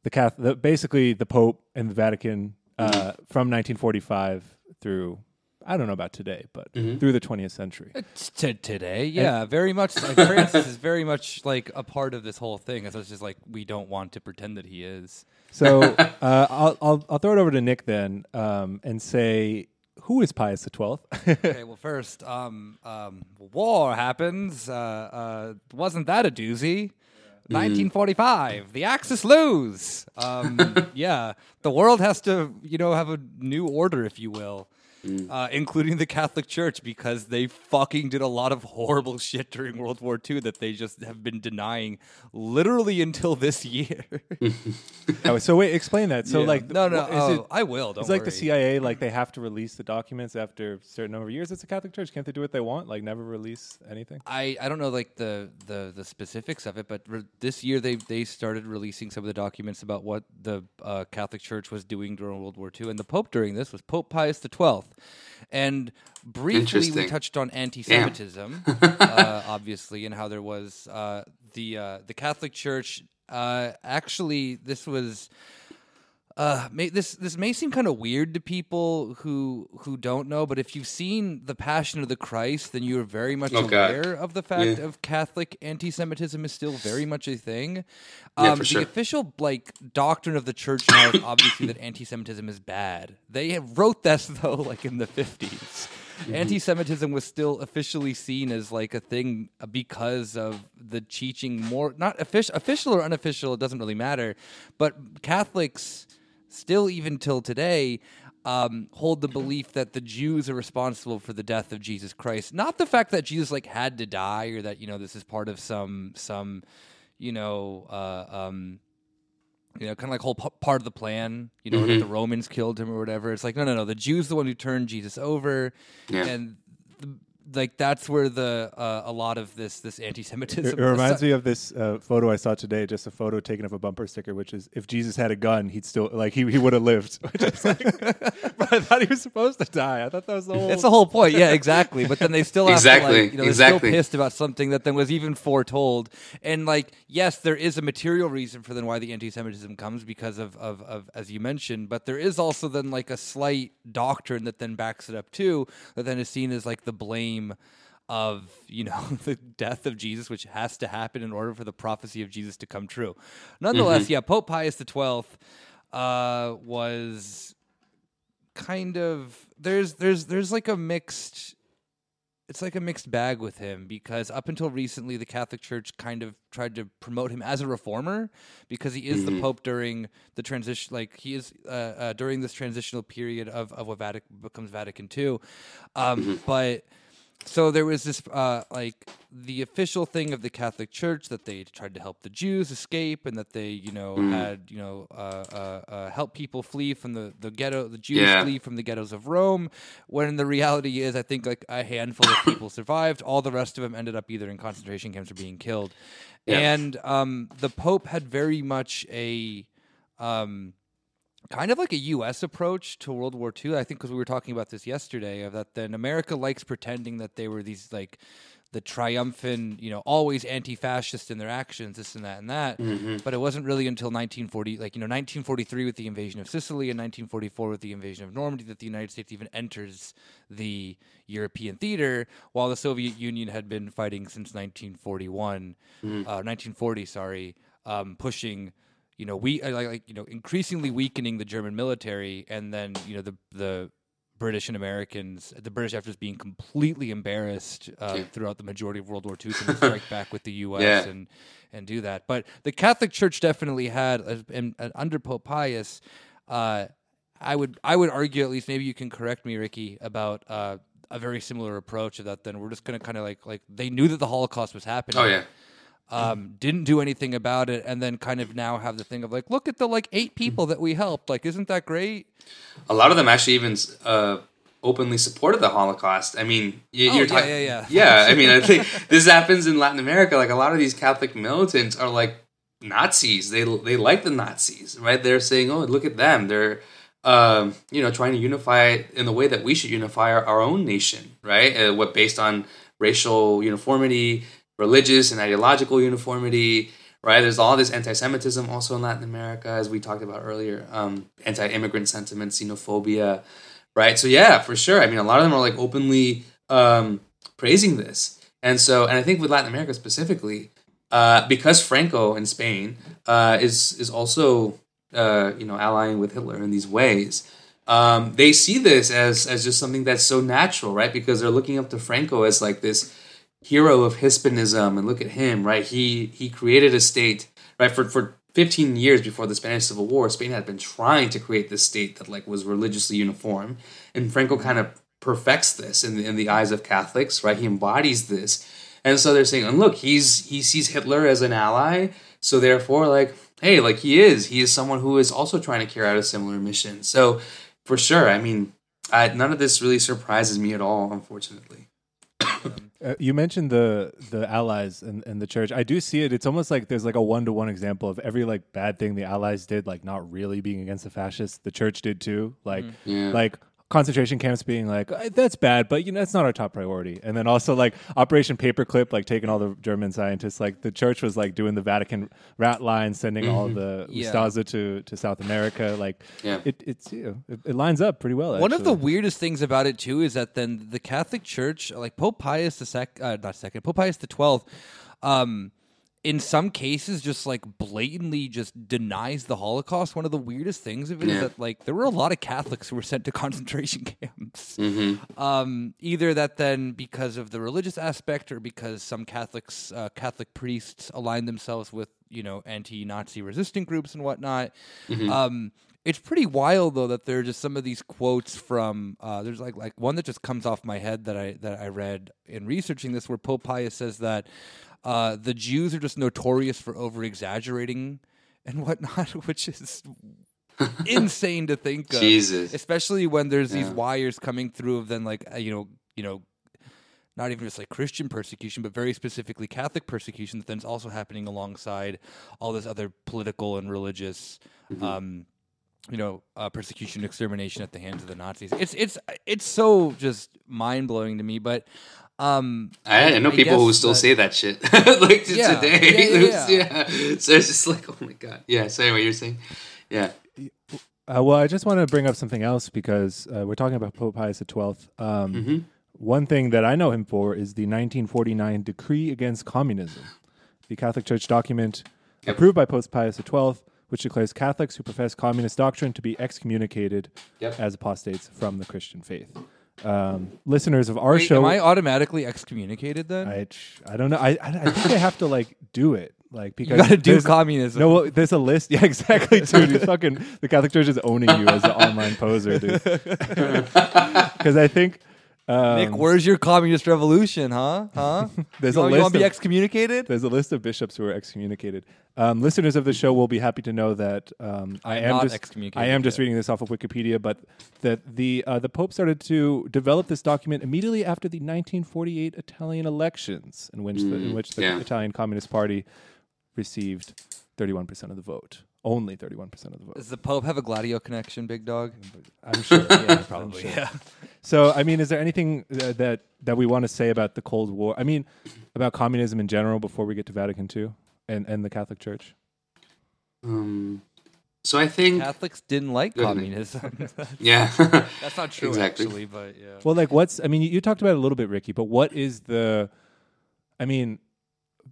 A: the Catholic, the, basically the Pope and the Vatican uh,
C: Mm-hmm.
A: from 1945 through. I don't know about today, but
C: Mm-hmm.
A: through the 20th century.
B: It's to today, yeah, very much. Like Francis is very much like a part of this whole thing. It's just like we don't want to pretend that he is.
A: So uh, I'll, I'll I'll throw it over to Nick then um, and say who is Pius the Twelfth?
B: Okay, well, first, um, um, war happens. Uh, uh, wasn't that a doozy? 1945. The Axis lose. Um, yeah, the world has to, you know, have a new order, if you will, uh, including the Catholic Church, because they fucking did a lot of horrible shit during World War II that they just have been denying literally until this year.
A: oh, so wait, explain that. So like,
B: no, no,
A: what- is
B: oh,
A: it-
B: I will. Don't
A: It's like the. CIA, like they have to release the documents after a certain number of years. It's a Catholic Church. Can't they do what they want? Like never release anything?
B: I, I don't know like the, the, the specifics of it, but re- this year they they started releasing some of the documents about what the uh, Catholic Church was doing during World War II, and the Pope during this was Pope Pius the Twelfth, and briefly we touched on anti-Semitism, uh, obviously, and how there was uh, the uh, the Catholic Church. Uh, actually, this was uh, may, this this may seem kind of weird to people who who don't know, but if you've seen the Passion of the Christ, then you are very much
C: Oh, God.
B: aware of the fact
C: Yeah.
B: of Catholic anti-Semitism is still very much a thing.
C: Yeah,
B: Um,
C: for
B: the official like doctrine of the church now is obviously that anti-Semitism is bad. They have wrote this though, like in the fifties.
C: Mm-hmm.
B: Anti-Semitism was still officially seen as like a thing because of the teaching more not official, official or unofficial. It doesn't really matter, but Catholics still even till today um, hold the belief that the Jews are responsible for the death of Jesus Christ. Not the fact that Jesus like had to die or that you know this is part of some some you know uh, um, you know kind of like whole p- part of the plan. You know that the Romans killed him or whatever. It's like no no no the Jews the one who turned Jesus over
C: Yeah.
B: and. The, like that's where the uh, a lot of this this anti-Semitism.
A: It, it reminds me of this uh, photo I saw today, just a photo taken of a bumper sticker, which is if Jesus had a gun, he'd still like he he would have lived. Which is like, but I thought he was supposed to die. I thought that was the whole.
B: It's the whole point, yeah, exactly. But then they still have to,
C: Exactly,
B: like, you know, they're
C: exactly.
B: still pissed about something that then was even foretold. And like, yes, there is a material reason for then why the anti-Semitism comes because of, of, of as you mentioned, but there is also then like a slight doctrine that then backs it up too, that then is seen as like the blame of you know the death of Jesus, which has to happen in order for the prophecy of Jesus to come true. Nonetheless, yeah, Pope Pius the Twelfth uh, was kind of there's there's there's like a mixed it's like a mixed bag with him because up until recently the Catholic Church kind of tried to promote him as a reformer because he is the pope during the transition like he is uh, uh, during this transitional period of, of what Vatican becomes Vatican II um, but so there was this uh, like the official thing of the Catholic Church that they tried to help the Jews escape and that they you know had you know uh, uh, uh, help people flee from the the ghetto the Jews
C: Yeah.
B: flee from the ghettos of Rome when the reality is I think like a handful of people survived all the rest of them ended up either in concentration camps or being killed
C: Yeah.
B: and um, the Pope had very much a um, kind of like a U.S. approach to World War II. I think because we were talking about this yesterday, of that then America likes pretending that they were these like the triumphant, you know, always anti-fascist in their actions, this and that and that. But it wasn't really until 1940, like you know, 1943 with the invasion of Sicily and 1944 with the invasion of Normandy that the United States even enters the European theater, while the Soviet Union had been fighting since 1941, uh, 1940, sorry, um, pushing you know, we uh, like, like you know, increasingly weakening the German military, and then you know the the British and Americans, the British after being completely embarrassed uh, throughout the majority of World War II, can strike back with the U.S.
C: Yeah.
B: and and do that. But the Catholic Church definitely had, and, and under Pope Pius, uh, I would I would argue at least maybe you can correct me, Ricky, about. Uh, a very similar approach of that. Then we're just going to kind of like like they knew that the Holocaust was happening
C: Oh yeah.
B: Um, didn't do anything about it, and then kind of now have the thing of like, look at the like eight people that we helped. Like, isn't that great?
C: A lot of them actually even uh, openly supported the Holocaust. I mean, you,
B: Oh,
C: you're
B: yeah,
C: talking.
B: yeah, yeah.
C: Yeah, I mean, I think this happens in Latin America. Like a lot of these Catholic militants are like Nazis. They they like the Nazis, right? They're saying, "Oh, look at them. They're." Um, you know, trying to unify in the way that we should unify our, our own nation, right? Uh, what based on racial uniformity, religious and ideological uniformity, right? There's all this anti-Semitism also in Latin America, as we talked about earlier. Um, anti-immigrant sentiment, xenophobia, right? So yeah, for sure. I mean, a lot of them are like openly um, praising this, and so, and I think with Latin America specifically, uh, because Franco in Spain uh, is is also uh, you know allying with Hitler in these ways. Um, they see this as as just something that's so natural, right? Because they're looking up to Franco as like this hero of Hispanism, and look at him, right? He he created a state, right? For for 15 years before the Spanish Civil War, Spain had been trying to create this state that like was religiously uniform, and Franco mm-hmm. kind of perfects this in the, in the eyes of Catholics, right? He embodies this, and so they're saying, and look, he's he sees Hitler as an ally, so therefore, like, hey, like he is, he is someone who is also trying to carry out a similar mission. So for sure, I mean, I, none of this really surprises me at all, unfortunately.
A: Uh, you mentioned the the allies and, and the church. I do see it. It's almost like there's like a one to one example of every like bad thing the allies did, like not really being against the fascists. The church did too. Like
C: Yeah.
A: like concentration camps being like "Uh, that's bad, but you know that's not our top priority. And then also like Operation Paperclip, like taking all the German scientists. Like the church was like doing the Vatican rat line, sending all the
B: Yeah.
A: Ustaše to to South America. Like
C: Yeah.
A: it it's you know, it, it lines up pretty well.
B: One of the weirdest things about it too is that then the Catholic Church, like Pope Pius the sec, uh, not second, Pope Pius the twelfth, um, in some cases just like blatantly just denies the Holocaust. One of the weirdest things of it is
C: Yeah.
B: that like there were a lot of Catholics who were sent to concentration camps.
C: Mm-hmm.
B: Um, either that then because of the religious aspect or because some Catholics, uh, Catholic priests aligned themselves with you know anti-Nazi resistant groups and whatnot. Um, it's pretty wild though that there are just some of these quotes from uh, there's like like one that just comes off my head that I that I read in researching this where Pope Pius says that uh, the Jews are just notorious for over exaggerating and whatnot, which is insane to think of
C: Jesus.
B: especially when there's these wires coming through of then like uh, you know you know not even just like christian persecution but very specifically catholic persecution that then's also happening alongside all this other political and religious
C: Mm-hmm.
B: um you know uh, persecution extermination at the hands of the nazis it's it's it's so just mind-blowing to me but um
C: I, I know people who still
B: that-
C: say that shit like to
B: Yeah.
C: today.
B: Yeah, yeah,
C: yeah. So it's just like, oh my god. Yeah. So anyway, you're saying, yeah,
A: Uh, well, I just want to bring up something else because uh, we're talking about Pope Pius XII. Um,
C: Mm-hmm.
A: One thing that I know him for is the 1949 Decree Against Communism, the Catholic Church document
C: Yep.
A: approved by Pope Pius XII, which declares Catholics who profess communist doctrine to be excommunicated
C: Yep.
A: as apostates from the Christian faith. Um, listeners of our
B: wait,
A: show,
B: am i automatically excommunicated then
A: I, I don't know. I, I, I think they have to like do it, like because
B: you gotta do communism
A: no, well, there's a list. Yeah, exactly, dude. You fucking the Catholic Church is owning you as an online poser, dude. Because I think um,
B: Nick, where's your communist revolution, huh? Huh?
A: There's
B: you
A: a
B: want,
A: list
B: to be
A: of-
B: excommunicated?
A: there's a list of bishops who are excommunicated. Um, listeners of the show will be happy to know that um, I
B: I'm not
A: just
B: excommunicated
A: I am just reading this off of Wikipedia, but that the uh, the Pope started to develop this document immediately after the 1948 Italian elections, in which the, in which the
C: yeah.
A: Italian Communist Party received 31 percent of the vote. Only 31% of the vote.
B: Does the Pope have a Gladio connection, big dog?
A: I'm sure.
B: Yeah, probably.
A: sure.
B: Yeah.
A: So, I mean, is there anything uh, that that we want to say about the Cold War? I mean, about communism in general before we get to Vatican II and and the Catholic Church?
C: Um, so I think,
B: Catholics didn't like
C: Good.
B: communism.
C: yeah,
B: That's not true,
C: Exactly.
B: actually, but yeah.
A: Well, like, what's? I mean, you, you talked about it a little bit, Ricky, but what is the? I mean,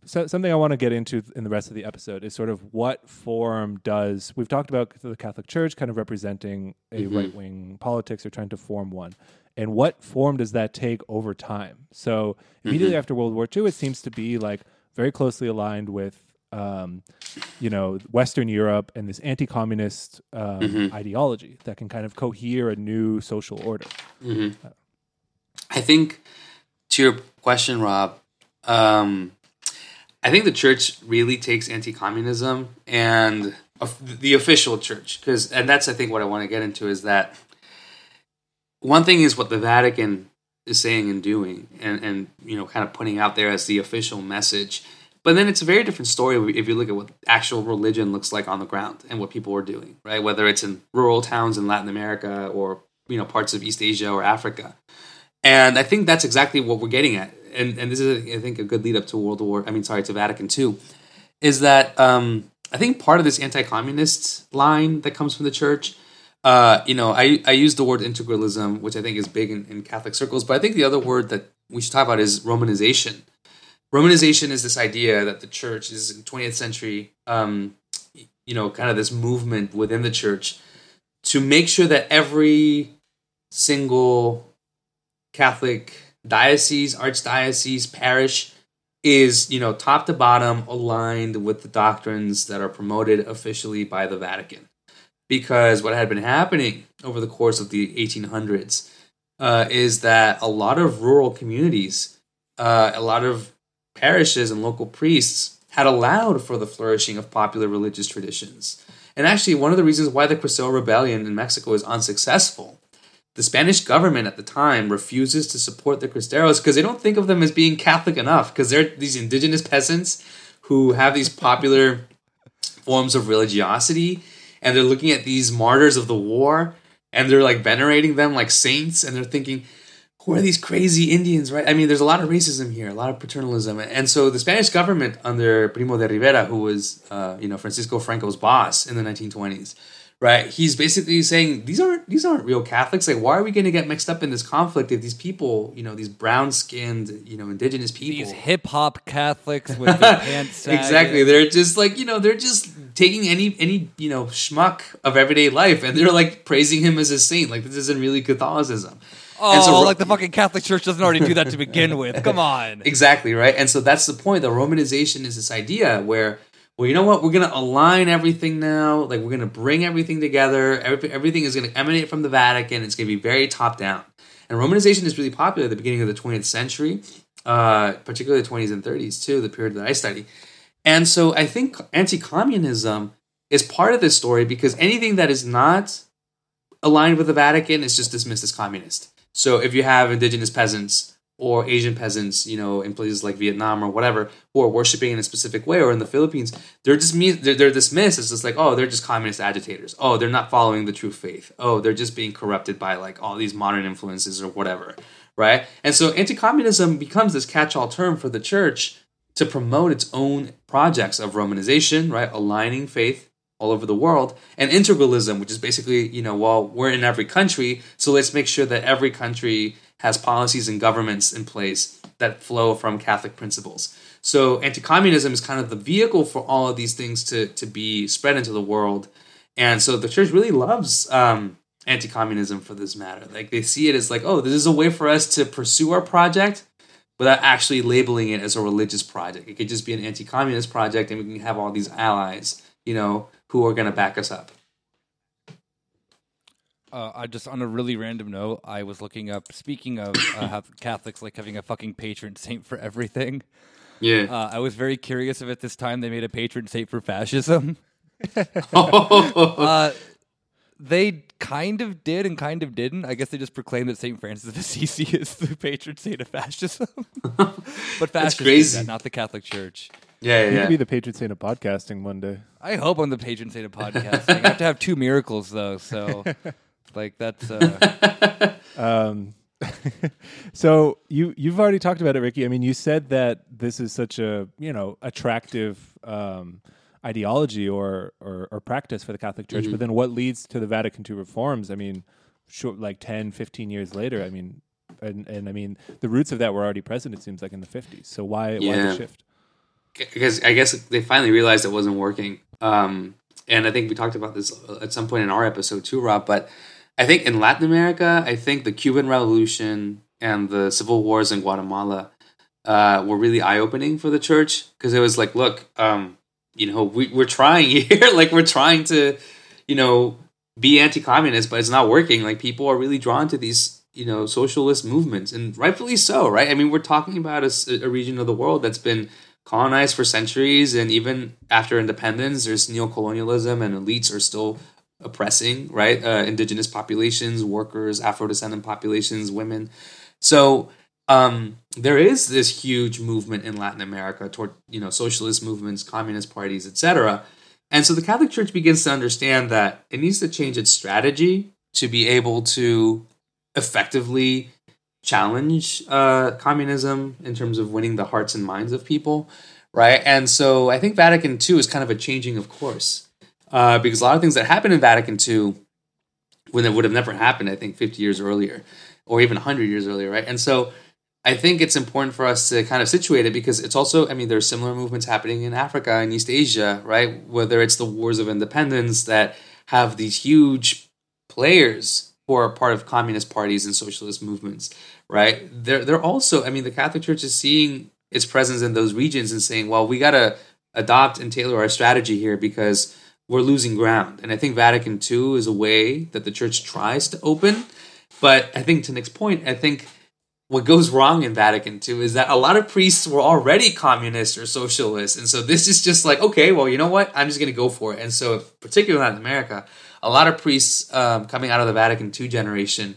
A: so, something I want to get into in the rest of the episode is sort of what form does we've talked about the Catholic Church kind of representing a
C: Mhm.
A: right wing politics or trying to form one, and what form does that take over time? So immediately
C: Mhm.
A: after World War II, it seems to be like very closely aligned with. Um, you know, Western Europe and this anti-communist um,
C: Mhm.
A: ideology that can kind of cohere a new social order.
C: hmm I think to your question, Rob, um, I think the church really takes anti-communism and the official church, because and that's I think what I want to get into is that one thing is what the Vatican is saying and doing, and and you know, kind of putting out there as the official message. But then it's a very different story if you look at what actual religion looks like on the ground and what people are doing, right? Whether it's in rural towns in Latin America or you know parts of East Asia or Africa. And I think that's exactly what we're getting at. And and this is I think a good lead up to World War I mean sorry to Vatican II is that um, I think part of this anti-communist line that comes from the church uh, you know, I, I use the word integralism, which I think is big in, in Catholic circles, but I think the other word that we should talk about is Romanization. Romanization is this idea that the church is in 20th century, um, you know, kind of this movement within the church to make sure that every single Catholic diocese, archdiocese, parish is, you know, top to bottom aligned with the doctrines that are promoted officially by the Vatican. Because what had been happening over the course of the 1800s uh, is that a lot of rural communities, uh, a lot of parishes and local priests had allowed for the flourishing of popular religious traditions. And actually, one of the reasons why the Cristero Rebellion in Mexico is unsuccessful, the Spanish government at the time refuses to support the Cristeros because they don't think of them as being Catholic enough because they're these indigenous peasants who have these popular forms of religiosity and they're looking at these martyrs of the war and they're like venerating them like saints and they're thinking who are these crazy Indians, right? I mean, there's a lot of racism here, a lot of paternalism, and so the Spanish government under Primo de Rivera, who was, uh, you know, Francisco Franco's boss in the 1920s, right? He's basically saying these aren't these aren't real Catholics. Like, why are we going to get mixed up in this conflict if these people, you know, these brown skinned, you know, indigenous people,
B: These hip hop Catholics with their pants
C: exactly. They're just like you know they're just taking any any you know schmuck of everyday life and they're like praising him as a saint. Like this isn't really Catholicism.
B: Oh,
C: so-
B: like the fucking Catholic Church doesn't already do that to begin with. Come on.
C: Exactly right. And so that's the point. The Romanization is this idea where well, you know what? We're gonna align everything now. Like we're gonna bring everything together. Every, everything is gonna emanate from the Vatican. It's gonna be very top down. And Romanization is really popular at the beginning of the 20th century, uh, particularly the 20s and 30s too, the period that I study. And so I think anti-communism is part of this story because anything that is not aligned with the Vatican is just dismissed as communist. So if you have indigenous peasants or Asian peasants, you know, in places like Vietnam or whatever, who are worshiping in a specific way, or in the Philippines, they're just they're, they're dismissed as just like, oh, they're just communist agitators. Oh, they're not following the true faith. Oh, they're just being corrupted by like all these modern influences or whatever, right? And so anti-communism becomes this catch-all term for the church to promote its own projects of Romanization, right, aligning faith all over the world, and integralism, which is basically, you know, well, we're in every country, so let's make sure that every country has policies and governments in place that flow from Catholic principles. So anti-communism is kind of the vehicle for all of these things to to be spread into the world, and so the church really loves um, anti-communism for this matter. Like they see it as like, oh, this is a way for us to pursue our project without actually labeling it as a religious project. It could just be an anti-communist project, and we can have all these allies, you know, who are going to back us up.
B: Uh, I just on a really random note, I was looking up. Speaking of uh, how Catholics like having a fucking patron saint for everything,
C: Yeah.
B: uh, I was very curious if at this time they made a patron saint for fascism. Uh, they kind of did and kind of didn't. I guess they just proclaimed that Saint Francis of Assisi is the patron saint of fascism. but fascism,
C: crazy.
B: that, not the Catholic Church.
C: Yeah,
A: You
C: yeah.
A: could be the patron saint of podcasting one day.
B: I hope I'm the patron saint of podcasting. I have to have two miracles though, so like that's uh,
A: Um, so you you've already talked about it, Ricky. I mean, you said that this is such a you know attractive um, ideology or, or or practice for the Catholic Church, but then what leads to the Vatican II reforms? I mean, short, like 10, 15 years later. I mean, and and I mean the roots of that were already present. It seems like in the fifties. So why why the shift?
C: because I guess they finally realized it wasn't working. Um, and I think we talked about this at some point in our episode too, Rob. But I think in Latin America, I think the Cuban Revolution and the civil wars in Guatemala uh, were really eye opening for the church because it was like, look, um, you know, we, we're trying here, like we're trying to, you know, be anti-communist, but it's not working. Like people are really drawn to these, you know, socialist movements, and rightfully so, right? I mean, we're talking about a region of the world that's been colonized for centuries, and even after independence, there's neocolonialism, and elites are still oppressing, right? Uh, indigenous populations, workers, Afro-descendant populations, women. So um, there is this huge movement in Latin America toward you know socialist movements, communist parties, etc. And so the Catholic Church begins to understand that it needs to change its strategy to be able to effectively challenge uh, communism in terms of winning the hearts and minds of people, right? And so I think Vatican II is kind of a changing of course uh, because a lot of things that happened in Vatican II when it would have never happened, I think, 50 years earlier or even 100 years earlier, right? And so I think it's important for us to kind of situate it because it's also, I mean, there are similar movements happening in Africa and East Asia, right? Whether it's the wars of independence that have these huge players who are part of communist parties and socialist movements, right? They're, they're also, I mean, the Catholic Church is seeing its presence in those regions and saying, well, we got to adopt and tailor our strategy here because we're losing ground. And I think Vatican II is a way that the church tries to open. But I think to Nick's point, I think what goes wrong in Vatican II is that a lot of priests were already communist or socialist. And so this is just like, okay, well, you know what? I'm just going to go for it. And so, particularly in America, a lot of priests um, coming out of the Vatican II generation,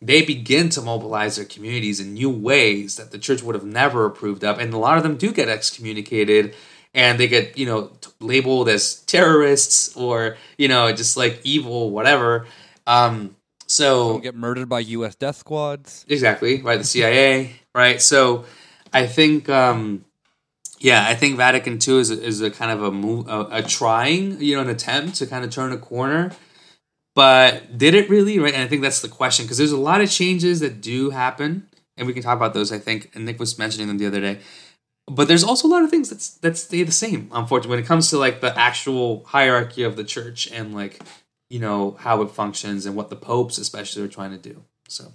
C: they begin to mobilize their communities in new ways that the church would have never approved of. And a lot of them do get excommunicated and they get, you know, t- labeled as terrorists or, you know, just like evil, whatever. Um, so
B: Don't get murdered by U.S. death squads.
C: exactly right the cia right so i think um yeah i think vatican ii is a, is a kind of a move a, a trying you know an attempt to kind of turn a corner but did it really right and i think that's the question because there's a lot of changes that do happen and we can talk about those i think and nick was mentioning them the other day but there's also a lot of things that's that stay the same unfortunately when it comes to like the actual hierarchy of the church and like you know how it functions and what the popes especially are trying to do so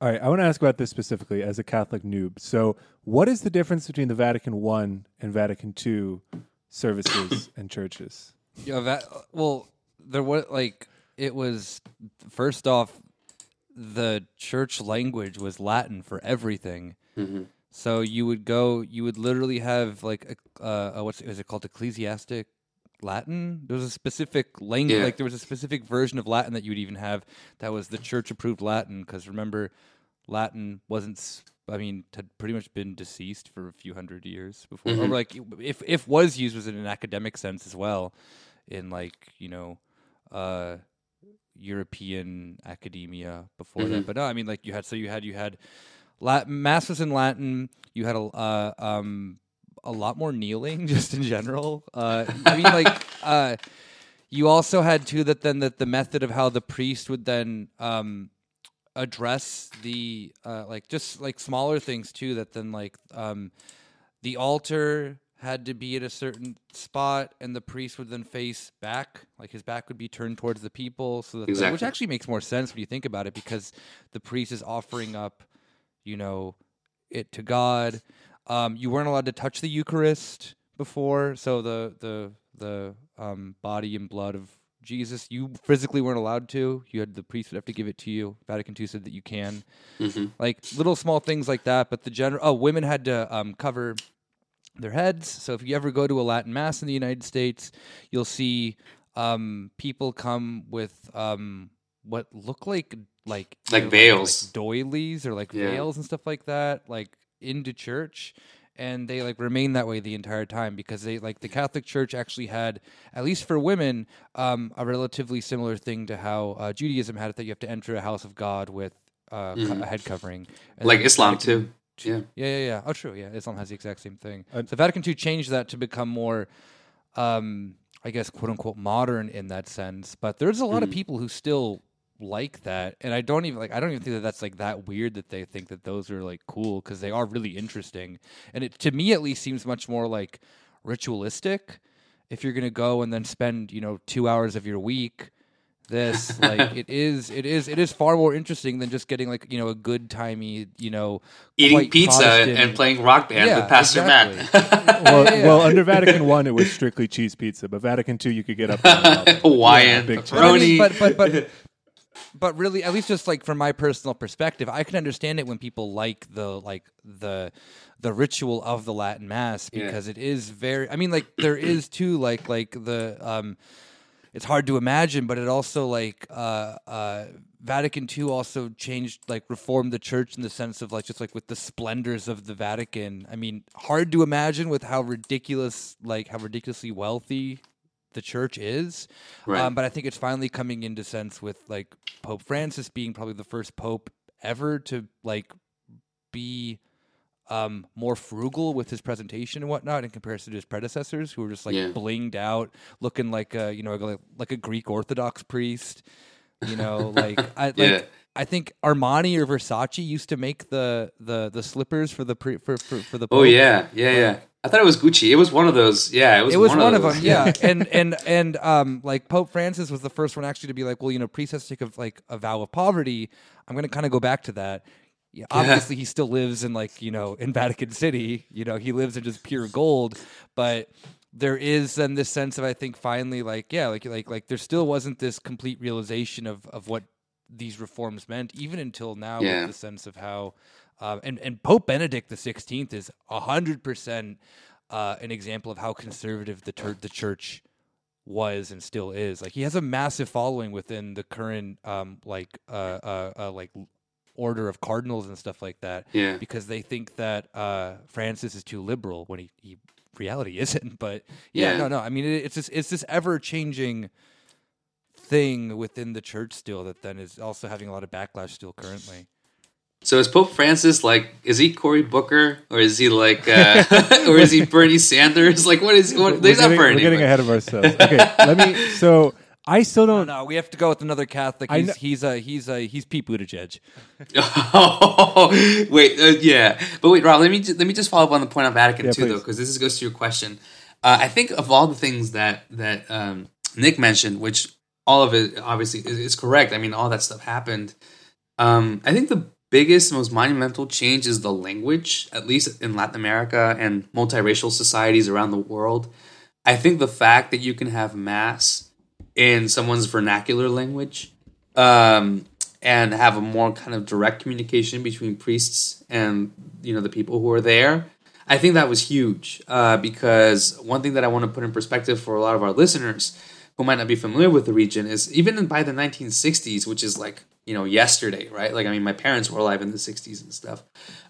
A: All right, I want to ask about this specifically as a Catholic noob. So, what is the difference between the Vatican One and Vatican Two services and churches?
B: Yeah, that well, there was like it was first off, the church language was Latin for everything.
C: Mhm.
B: So you would go, you would literally have like a, uh, a what's is it called ecclesiastic Latin? There was a specific language,
C: Yeah.
B: like there was a specific version of Latin that you would even have that was the church approved Latin. Because remember, Latin wasn't. I mean, had pretty much been deceased for a few hundred years before, or
C: Mhm.
B: like if if was used was in an academic sense as well, in like you know, uh, European academia before that.
C: Mhm.
B: But no, I mean like you had so you had you had Latin, mass was in Latin. You had a uh, um a lot more kneeling just in general. Uh, I mean like uh, you also had too that then that the method of how the priest would then um address the uh, like just like smaller things too that then like um the altar had to be at a certain spot and the priest would then face back like his back would be turned towards the people so that the- which actually makes more sense when you think about it because the priest is offering up you know it to god. Um, you weren't allowed to touch the eucharist before so the the the um, body and blood of jesus you physically weren't allowed to. You had the priest would have to give it to you. Vatican ii said that you can.
C: Mhm.
B: like little small things like that but the general oh women had to um, cover their heads. So if you ever go to a latin mass in the united states you'll see um, people come with um, what look like like
C: Like
B: either,
C: veils.
B: like doilies or like
C: Yeah.
B: veils and stuff like that like into church and they like remain that way the entire time because they like the Catholic Church actually had at least for women um, a relatively similar thing to how uh, Judaism had it that you have to enter a house of God with uh, co- a head covering, And
C: like
B: then
C: Islam
B: Vatican-
C: too. Yeah.
B: yeah, yeah, yeah. Oh, true. Yeah, Islam has the exact same thing.
A: Uh,
B: so Vatican II changed that to become more, um, I guess, quote unquote, modern in that sense. But there's a lot of people who still like that, and I don't even like. I don't even think that that's like that weird that they think that those are like cool because they are really interesting. And it to me at least seems much more like ritualistic. If you're gonna go and then spend you know two hours of your week this like it is it is it is far more interesting than just getting like you know a good timey you know
C: Eating pizza
B: Protestant-
C: and playing rock band
B: Yeah,
C: with Pastor Matt.
A: Well,
B: yeah.
A: well, under Vatican One, it was strictly cheese pizza, but Vatican Two, you could get up. and down.
C: Hawaiian
A: big
B: But, I
C: pepperoni.
B: mean, but but but but really, at least just like from my personal perspective, I can understand it when people like the like the the ritual of the Latin Mass
C: Yeah.
B: because it is very. I mean, like there is too like like the um, it's hard to imagine, but it also like uh uh. Vatican II also changed, like, reformed the church in the sense of, like, just like with the splendors of the Vatican. I mean, hard to imagine with how ridiculous, like, how ridiculously wealthy the church is.
C: Right.
B: Um, but I think it's finally coming into sense with like Pope Francis being probably the first pope ever to like be um, more frugal with his presentation and whatnot in comparison to his predecessors, who were just like
C: Yeah.
B: blinged out, looking like a you know like, like a Greek Orthodox priest. You know, like I like
C: Yeah.
B: I think Armani or Versace used to make the the the slippers for the pre, for, for for the
C: Oh
B: Pope.
C: yeah, yeah, yeah. I thought it was Gucci. It was one of those. Yeah, it was.
B: it was
C: one,
B: one, of,
C: those.
B: them, yeah. and and and um, like Pope Francis was the first one actually to be like, well, you know, priests take of like a vow of poverty. I'm going to kind of go back to that. Yeah, obviously, he still lives in like you know in Vatican City. You know, he lives in just pure gold, but there is then this sense of I think finally like yeah like like like there still wasn't this complete realization of of what these reforms meant even until now
C: Yeah.
B: with the sense of how um, and and Pope Benedict the Sixteenth is hundred percent uh, an example of how conservative the tur- the church was and still is. Like he has a massive following within the current um, like uh, uh, uh, like order of cardinals and stuff like that
C: Yeah.
B: because they think that uh, Francis is too liberal when he, he reality isn't. But yeah,
C: Yeah.
B: no, no. I mean, it, it's this it's this ever changing thing within the church still that then is also having a lot of backlash still currently.
C: So is Pope Francis like? Is he Cory Booker or is he like? Uh, or is he Bernie Sanders? Like, what is? What,
A: We're
C: there's not
A: getting,
C: Bernie.
A: we're getting
C: but-
A: ahead of ourselves. Okay, let me. So I still don't.
B: no, we have to go with another Catholic.
A: I
B: He's
A: kn-
B: he's a he's a he's Pete Buttigieg.
C: Oh, wait, uh, yeah, but wait, Rob. Let me ju- let me just follow up on the point on Vatican
A: Yeah,
C: too, though, because this is, goes to your question. Uh, I think of all the things that that um, Nick mentioned, which all of it obviously is, is correct. I mean, all that stuff happened. Um, I think the biggest, most monumental change is the language, at least in Latin America and multiracial societies around the world. I think the fact that you can have mass in someone's vernacular language um, and have a more kind of direct communication between priests and you know the people who are there. I think that was huge uh, because one thing that I want to put in perspective for a lot of our listeners who might not be familiar with the region is even by the 1960s, which is like you know yesterday, right? Like I mean, my parents were alive in the 60s and stuff.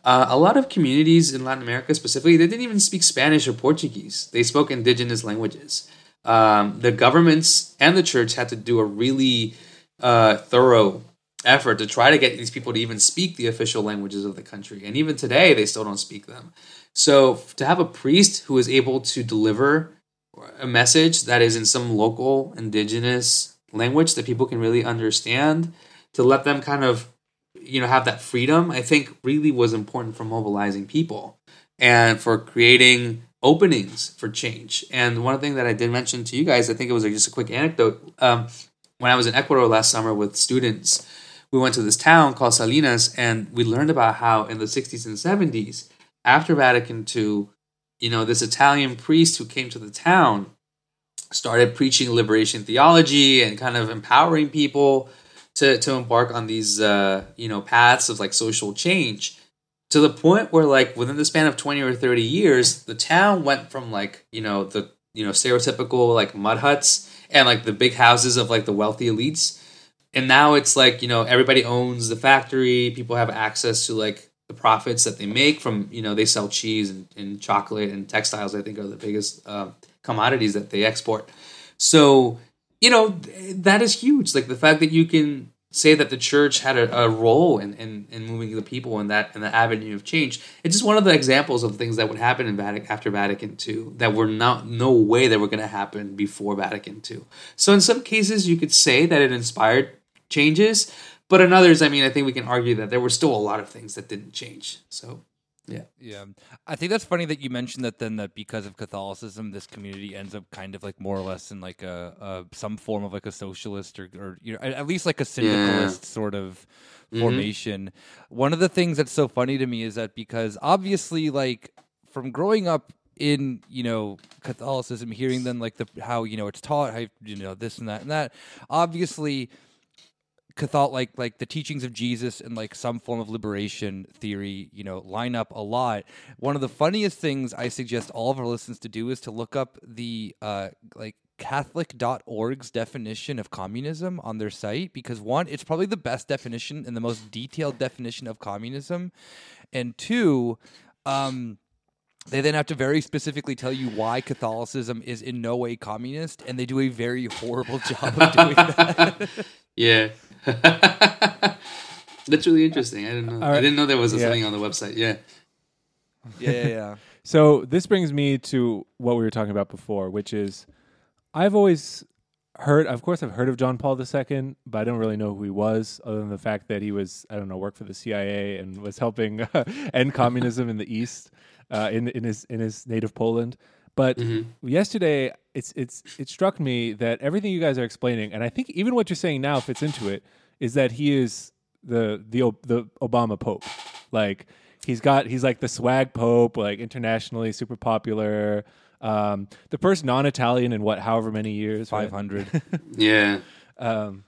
C: Uh, a lot of communities in Latin America, specifically, they didn't even speak Spanish or Portuguese. They spoke indigenous languages. Um, the governments and the church had to do a really uh, thorough effort to try to get these people to even speak the official languages of the country. And even today, they still don't speak them. So to have a priest who is able to deliver a message that is in some local indigenous language that people can really understand, to let them kind of you know have that freedom, I think really was important for mobilizing people and for creating openings for change. And one thing that I did mention to you guys, I think it was just a quick anecdote. Um, when I was in Ecuador last summer with students, we went to this town called Salinas, and we learned about how in the 60s and 70s, after Vatican II, you know, this Italian priest who came to the town started preaching liberation theology and kind of empowering people to, to embark on these, uh, you know, paths of like social change to the point where like within the span of 20 or 30 years the town went from like you know the you know stereotypical like mud huts and like the big houses of like the wealthy elites and now it's like you know everybody owns the factory people have access to like the profits that they make from you know they sell cheese and, and chocolate and textiles. I think are the biggest uh, commodities that they export. So you know that is huge. Like the fact that you can say that the church had a, a role in, in, in moving the people in that in the avenue of change. It's just one of the examples of things that would happen in Vatican after Vatican II that were not no way that were going to happen before Vatican II. So in some cases, you could say that it inspired changes, but in others, I mean, I think we can argue that there were still a lot of things that didn't change. So yeah.
B: Yeah. I think that's funny that you mentioned that then that because of Catholicism, this community ends up kind of like more or less in like a, a some form of like a socialist or, or you know, at least like a syndicalist yeah. sort of mm-hmm. formation. One of the things that's so funny to me is that because obviously like from growing up in you know Catholicism, hearing then like the how you know it's taught, how you know this and that and that. Obviously, Catholic, like like the teachings of Jesus and like some form of liberation theory, you know, line up a lot. One of the funniest things I suggest all of our listeners to do is to look up the uh, like Catholic.org's definition of communism on their site because one, it's probably the best definition and the most detailed definition of communism, and two, um, they then have to very specifically tell you why Catholicism is in no way communist, and they do a very horrible job of doing that.
C: yeah. That's really interesting. I didn't know. Right. I didn't know there was yeah. something on the website. Yeah.
B: Yeah, yeah, yeah.
A: so this brings me to what we were talking about before, which is I've always heard of course I've heard of John Paul II, but I don't really know who he was other than the fact that he was I don't know, worked for the CIA and was helping uh, end communism in the East, uh, in in his in his native Poland. But mm-hmm. yesterday, it's it's it struck me that everything you guys are explaining, and I think even what you're saying now fits into it, is that he is the the the Obama Pope. Like he's got he's like the swag Pope, like internationally super popular. Um, the first non-Italian in what, however many years,
B: five hundred.
C: Right? yeah. Um,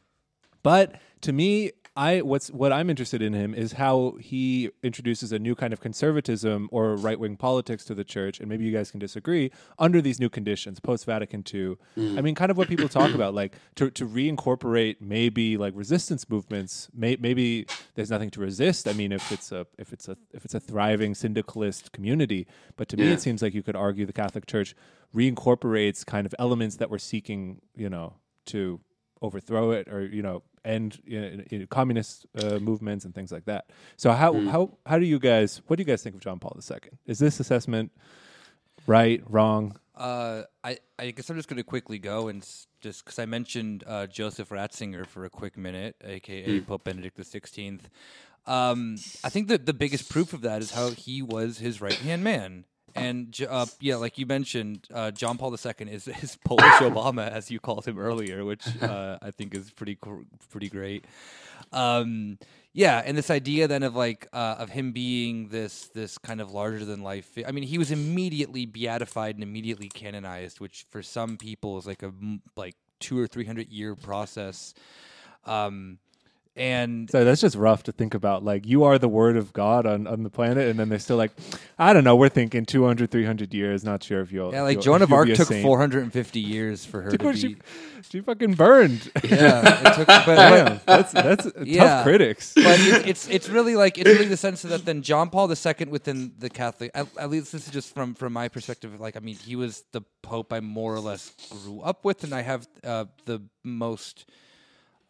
A: but to me, I what's what I'm interested in him is how he introduces a new kind of conservatism or right wing politics to the church, and maybe you guys can disagree under these new conditions post Vatican II. Mm. I mean, kind of what people talk about, like to to reincorporate maybe like resistance movements. May, maybe there's nothing to resist. I mean, if it's a if it's a if it's a thriving syndicalist community, but to yeah. me, it seems like you could argue the Catholic Church reincorporates kind of elements that we're seeking, you know, to overthrow it or you know end you know, you know, communist uh, movements and things like that. So how mm. how how do you guys what do you guys think of John Paul II? Is this assessment right, wrong?
B: Uh, I I guess I'm just going to quickly go and just because I mentioned uh, Joseph Ratzinger for a quick minute, aka mm. Pope Benedict XVI. Um, I think that the biggest proof of that is how he was his right hand man and uh, yeah, like you mentioned, uh, John Paul II is, is Polish Obama, as you called him earlier, which uh, I think is pretty pretty great. Um, yeah, and this idea then of like uh, of him being this this kind of larger than life. I mean, he was immediately beatified and immediately canonized, which for some people is like a like two or three hundred year process. Um, and
A: so that's just rough to think about like you are the word of god on, on the planet and then they're still like i don't know we're thinking 200 300 years not sure if you'll
B: yeah like
A: you'll,
B: joan of arc took 450 years for her to be
A: she, she fucking burned.
B: Yeah
A: took, but, Damn, that's that's yeah, tough critics.
B: but it, it's it's really like it's really the sense that then john paul ii within the catholic at, at least this is just from from my perspective like i mean he was the pope i more or less grew up with and i have uh, the most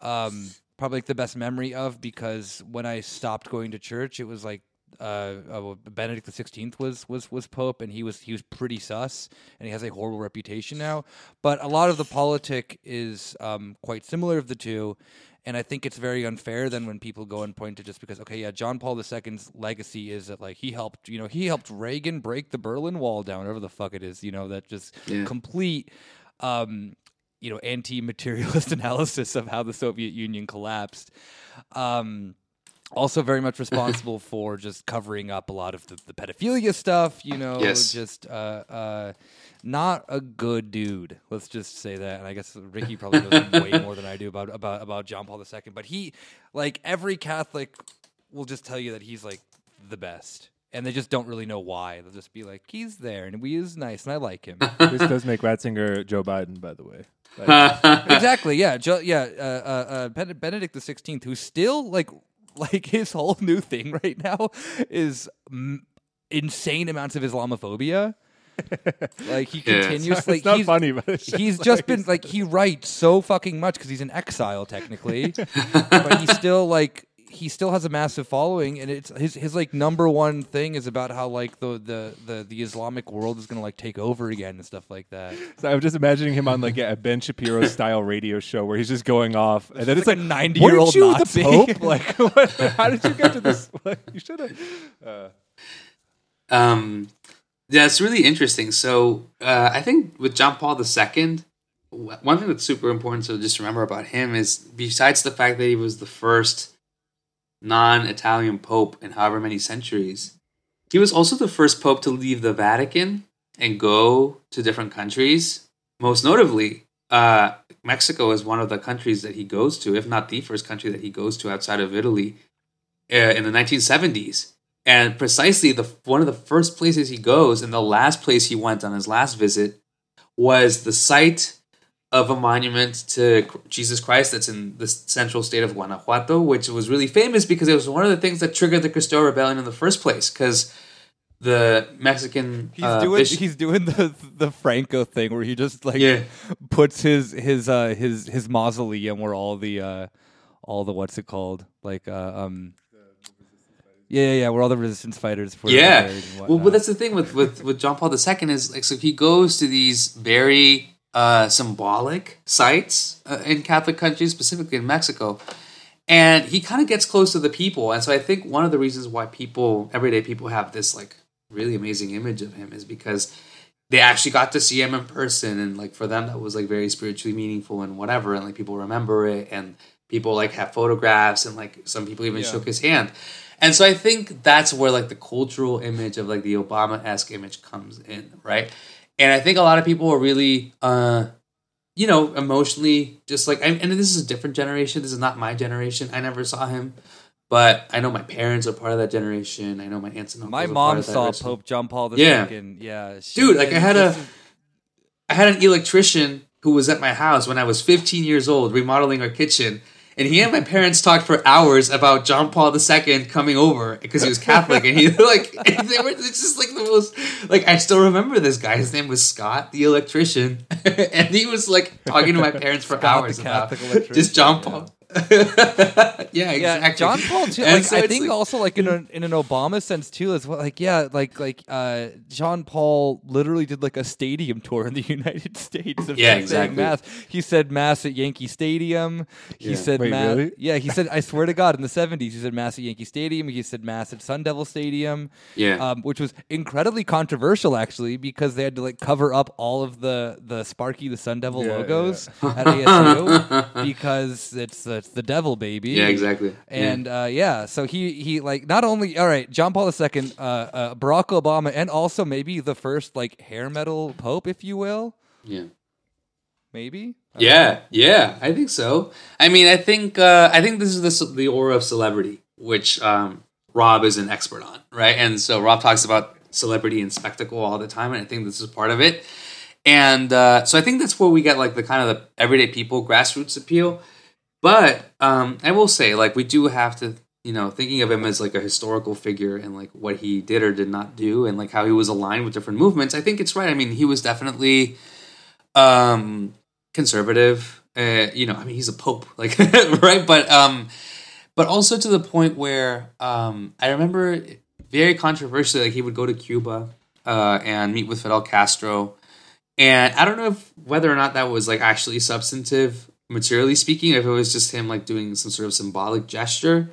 B: um probably like the best memory of because when I stopped going to church, it was like uh, uh, Benedict the Sixteenth was was was pope, and he was he was pretty sus, and he has a horrible reputation now. But a lot of the politic is um, quite similar of the two, and I think it's very unfair then when people go and point to just because okay, yeah, John Paul II's legacy is that like he helped, you know, he helped Reagan break the Berlin Wall down, whatever the fuck it is, you know, that just yeah. complete um, you know anti-materialist analysis of how the Soviet Union collapsed. Um, also very much responsible for just covering up a lot of the, the pedophilia stuff. You know,
C: yes.
B: just uh, uh, not a good dude. Let's just say that. And I guess Ricky probably knows way more than I do about about about John Paul II. But he, like every Catholic, will just tell you that he's like the best and they just don't really know why. They'll just be like, "He's there, and he is nice, and I like him."
A: this does make Ratzinger Joe Biden, by the way.
B: exactly. Yeah. Jo- yeah. Uh, uh, uh, Benedict the Sixteenth, who's still like like his whole new thing right now is mm, insane amounts of Islamophobia. like he
C: Yeah.
B: continuously
A: it's not
B: he's,
A: funny, but it's just
B: he's
A: like-
B: just been like he writes so fucking much because he's in exile technically, but he still like he still has a massive following, and it's his his like number one thing is about how like the the the, the Islamic world is gonna like take over again and stuff like that.
A: So I'm just imagining him on like a Ben Shapiro style radio show where he's just going off, and then it's
B: like
A: like,
B: a 90-year-old
A: "Weren't you
B: Nazi?"
A: the Pope? Like, what, how did you get to this? Like, you should have. Uh,
C: Um, yeah, it's really interesting. So uh, I think with John Paul II, one thing that's super important to just remember about him is besides the fact that he was the first non-Italian pope in however many centuries, he was also the first pope to leave the Vatican and go to different countries. Most notably, uh, Mexico is one of the countries that he goes to, if not the first country that he goes to outside of Italy, uh, in the 1970s. And precisely the one of the first places he goes, and the last place he went on his last visit, was the site of a monument to Jesus Christ that's in the central state of Guanajuato, which was really famous because it was one of the things that triggered the Cristero Rebellion in the first place. Because the Mexican
B: He's
C: uh,
B: doing
C: bishop-
B: he's doing the the Franco thing where he just like
C: Yeah.
B: puts his his uh his his mausoleum where all the uh all the what's it called like uh um yeah yeah yeah where all the resistance fighters were
C: yeah. Well, but that's the thing with, with, with John Paul II is like so he goes to these very uh, symbolic sites uh, in Catholic countries, specifically in Mexico, and he kind of gets close to the people. And so I think one of the reasons why people, everyday people, have this like really amazing image of him is because they actually got to see him in person, and like for them that was like very spiritually meaningful and whatever, and like people remember it, and people like have photographs, and like some people even
B: Yeah.
C: shook his hand. And so I think that's where like the cultural image of like the Obama esque image comes in, right? And I think a lot of people are really, uh, you know, emotionally just like, and and this is a different generation. This is not my generation. I never saw him, but I know my parents are part of that generation. I know my aunts and uncles.
B: my
C: are part
B: mom
C: of that
B: saw. Pope John Paul II.
C: Yeah.
B: yeah, she-
C: Dude, like, I had a- I had an electrician who was at my house when I was 15 years old, remodeling our kitchen. And he and my parents talked for hours about John Paul II coming over because he was Catholic, and he like and they were it's just like the most like I still remember this guy. His name was Scott, the electrician, and he was like talking to my parents for
B: Scott,
C: hours about just John. Paul. yeah,
B: Yeah. John Paul too. Like,
C: so
B: I think
C: like-
B: also like in a, in an Obama sense too as well. Like yeah, like like uh, John Paul literally did like a stadium tour in the United States. Of
C: Yeah, exactly.
B: Mass. He said mass at Yankee Stadium. He
C: Yeah.
B: said
A: Wait,
B: mass.
A: really?
B: Yeah, he said. I swear to God, in the seventies, he said mass at Yankee Stadium. He said mass at Sun Devil Stadium.
C: Yeah.
B: um, which was incredibly controversial actually because they had to like cover up all of the the Sparky the Sun Devil
A: Yeah, yeah,
B: logos at ASU because it's it's the devil baby.
C: yeah, exactly.
B: And uh, yeah, so he he like not only all right, John Paul II, uh, uh, Barack Obama, and also maybe the first like hair metal pope, if you will,
C: yeah.
B: maybe.
C: Yeah, yeah, I think so. I mean, I think uh, I think this is the the aura of celebrity, which um, Rob is an expert on, right? And so Rob talks about celebrity and spectacle all the time, and I think this is part of it. And uh, so I think that's where we get like the kind of the everyday people grassroots appeal. But um, I will say, like, we do have to, you know, thinking of him as like a historical figure and like what he did or did not do, and like how he was aligned with different movements. I think it's right. I mean, he was definitely um conservative uh you know i mean he's a pope like right but um but also to the point where um i remember very controversially like he would go to cuba uh and meet with fidel castro and i don't know if whether or not that was like actually substantive materially speaking if it was just him like doing some sort of symbolic gesture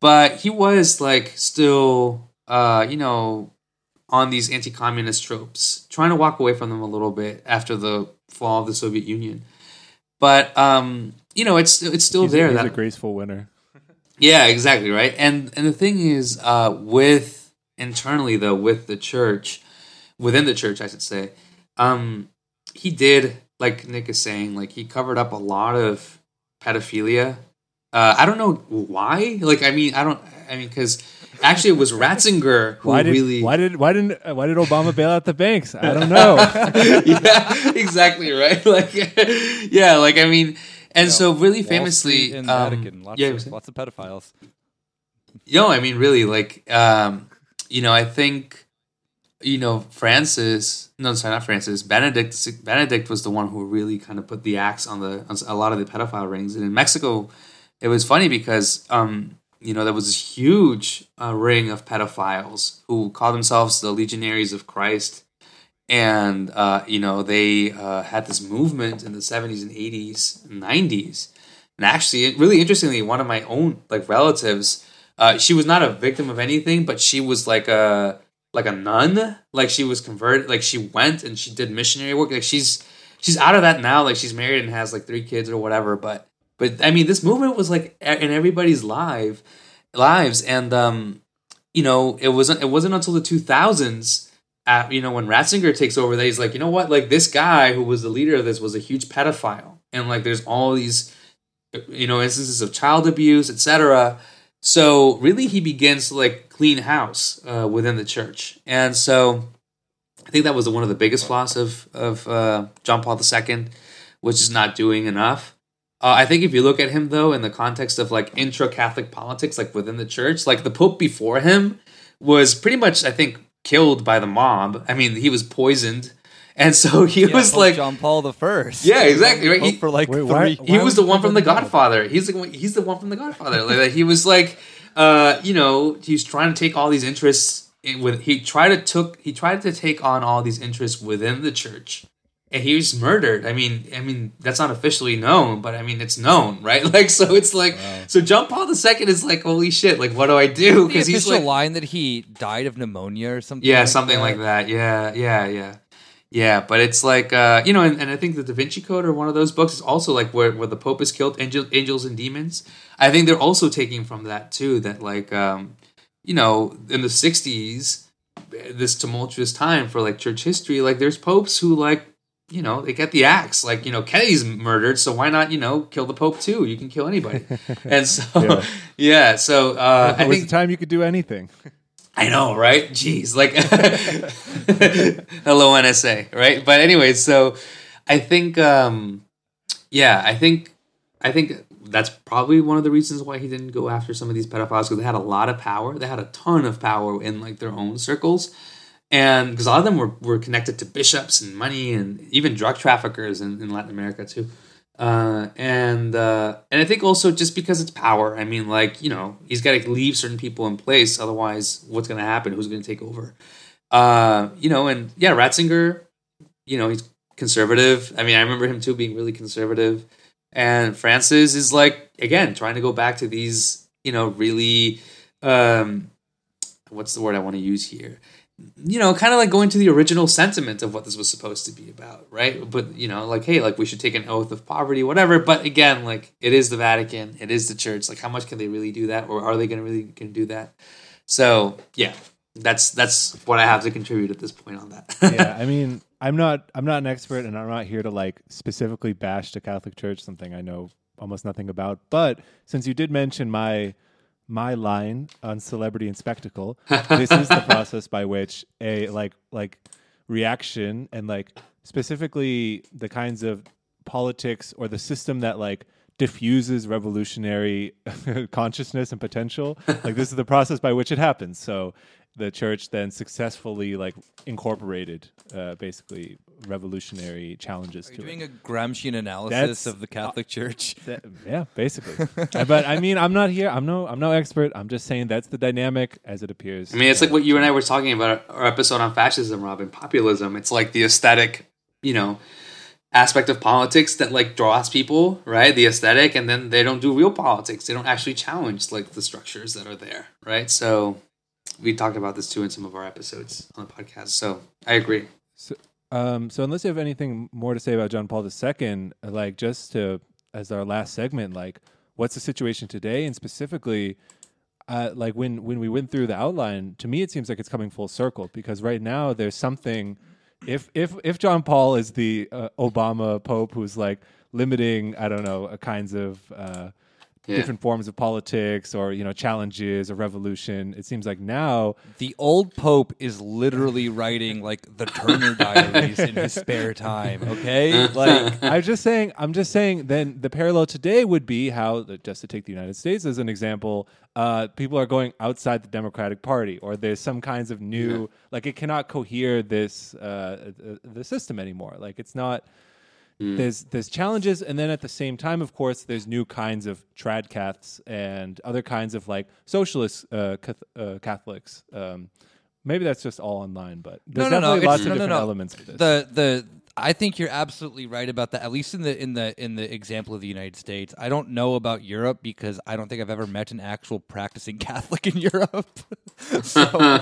C: but he was like still uh you know on these anti-communist tropes, trying to walk away from them a little bit after the fall of the Soviet Union. But um, you know, it's it's still
A: he's,
C: there.
A: he's
C: that
A: a graceful winner.
C: yeah, exactly right. And and the thing is, uh, with internally though, with the church, within the church, I should say, um, he did like Nick is saying, like he covered up a lot of pedophilia. Uh, I don't know why. Like, I mean, I don't. I mean, because actually, it was Ratzinger who
A: Why did
C: really.
A: why did why didn't uh, why did Obama bail out the banks? I don't know.
C: yeah, exactly right. Like, yeah, like I mean, and so really
B: Wall
C: famously, um,
B: Vatican, lots
C: yeah,
B: of lots of pedophiles.
C: no, I mean really, like, um, you know, I think, you know, Francis, no, sorry, not Francis, Benedict, Benedict was the one who really kind of put the axe on the on a lot of the pedophile rings, and in Mexico, it was funny because, um, you know, there was this huge uh, ring of pedophiles who called themselves the Legionaries of Christ, and uh, you know, they uh, had this movement in the seventies and eighties, and nineties, and actually, really interestingly, one of my own like relatives uh, she was not a victim of anything, but she was like a like a nun. Like she was converted. Like she went and she did missionary work. Like she's she's out of that now. Like she's married and has like three kids or whatever. But but I mean, this movement was like in everybody's live lives, and um, you know, it wasn't it wasn't until the two thousands. At, you know when Ratzinger takes over, that he's like, you know what, like this guy who was the leader of this was a huge pedophile, and like there's all these, you know, instances of child abuse, etc so really, he begins to like clean house uh, within the church, and so I think that was one of the biggest flaws of of uh, John Paul II, which is not doing enough. Uh, I think if you look at him though in the context of like intra Catholic politics, like within the church, like the Pope before him was pretty much I think killed by the mob. I mean, he was poisoned. And so he
B: Yeah,
C: was
B: Pope
C: like,
B: John Paul the First.
C: Yeah, exactly, right? He-
B: for like
A: Wait,
B: three.
A: why-
C: he
A: why
C: was the one from the
A: put?
C: Godfather. He's the one, he's the one from the Godfather. Like he was like, uh, you know, he's trying to take all these interests in, with. He tried to took he tried to take on all these interests within the church, and he was murdered. I mean, I mean that's not officially known, but I mean it's known, right? Like so, it's like so. John Paul II is like, holy shit! Like, what do I do?
B: the
C: Because he's
B: official
C: like,
B: line that he died of pneumonia or something.
C: yeah,
B: like
C: something
B: that.
C: like that. Yeah, yeah, yeah. Yeah, but it's like uh, you know, and, and I think the Da Vinci Code or one of those books is also like where, where the Pope is killed, angel, angels and demons. I think they're also taking from that too. That like um, you know, in the '60s, this tumultuous time for like church history, like there's popes who like you know they get the axe. Like you know, Kennedy's murdered, so why not you know kill the Pope too? You can kill anybody. and so
A: Yeah.
C: yeah, so uh, I think
A: the time you could do anything.
C: I know, right? Jeez, like hello NSA, right? But anyway, so I think, um, yeah, I think, I think that's probably one of the reasons why he didn't go after some of these pedophiles because they had a lot of power. They had a ton of power in like their own circles, and because a lot of them were were connected to bishops and money and even drug traffickers in, in Latin America too. Uh, and uh, and I think also just because it's power. I mean, like you know, he's got to leave certain people in place. Otherwise, what's going to happen? Who's going to take over? Uh, you know, and yeah, Ratzinger. You know, he's conservative. I mean, I remember him too being really conservative. And Francis is like again trying to go back to these. You know, really. Um, what's the word I want to use here? You know, kind of like going to the original sentiment of what this was supposed to be about, right? But you know, like, hey, like we should take an oath of poverty, whatever. But again, like it is the Vatican, it is the church. Like, how much can they really do that, or are they going to really can do that? So yeah, that's that's what I have to contribute at this point on that.
A: yeah, I mean, I'm not I'm not an expert, and I'm not here to like specifically bash the Catholic Church, something I know almost nothing about. But since you did mention my my line on celebrity and spectacle, this is the process by which a like like reaction and like specifically the kinds of politics or the system that like diffuses revolutionary consciousness and potential like this is the process by which it happens. So the church then successfully like incorporated uh, basically revolutionary challenges to it.
B: Are you
A: to
B: doing
A: it.
B: a Gramscian analysis
A: That's-
B: of the Catholic Church?
A: That- yeah, basically. Uh, but I mean, I'm not here. I'm no. I'm no expert. I'm just saying that's the dynamic as it appears.
C: I mean, it's like what you and I were talking about our episode on fascism, Robin, populism. It's like the aesthetic, you know, aspect of politics that like draws people, right? The aesthetic, and then they don't do real politics. They don't actually challenge like the structures that are there, right? So we talked about this too in some of our episodes on the podcast. So I agree.
A: Um, so unless you have anything more to say about John Paul II, like just to as our last segment, like what's the situation today, and specifically, uh, like when when we went through the outline, to me it seems like it's coming full circle because right now there's something. If if if John Paul is the uh, Obama Pope who's like limiting, I don't know, kinds of uh,
C: Yeah.
A: different forms of politics or you know challenges or revolution. It seems like now
B: The old pope is literally writing like the Turner Diaries in his spare time. Okay, like
A: I'm just saying. I'm just saying. Then the parallel today would be how, just to take the United States as an example, uh, people are going outside the Democratic Party, or there's some kinds of new, like it cannot cohere this uh, uh, the system anymore. Like it's not. There's there's challenges, and then at the same time, of course, there's new kinds of tradcaths and other kinds of like socialist uh, cath- uh, Catholics. Um, maybe that's just all online, but there's
B: no, no, no,
A: definitely
B: it's-
A: lots of
B: no, no,
A: different
B: no.
A: elements of this.
B: the the I think you're absolutely right about that. At least in the in the in the example of the United States, I don't know about Europe because I don't think I've ever met an actual practicing Catholic in Europe. so,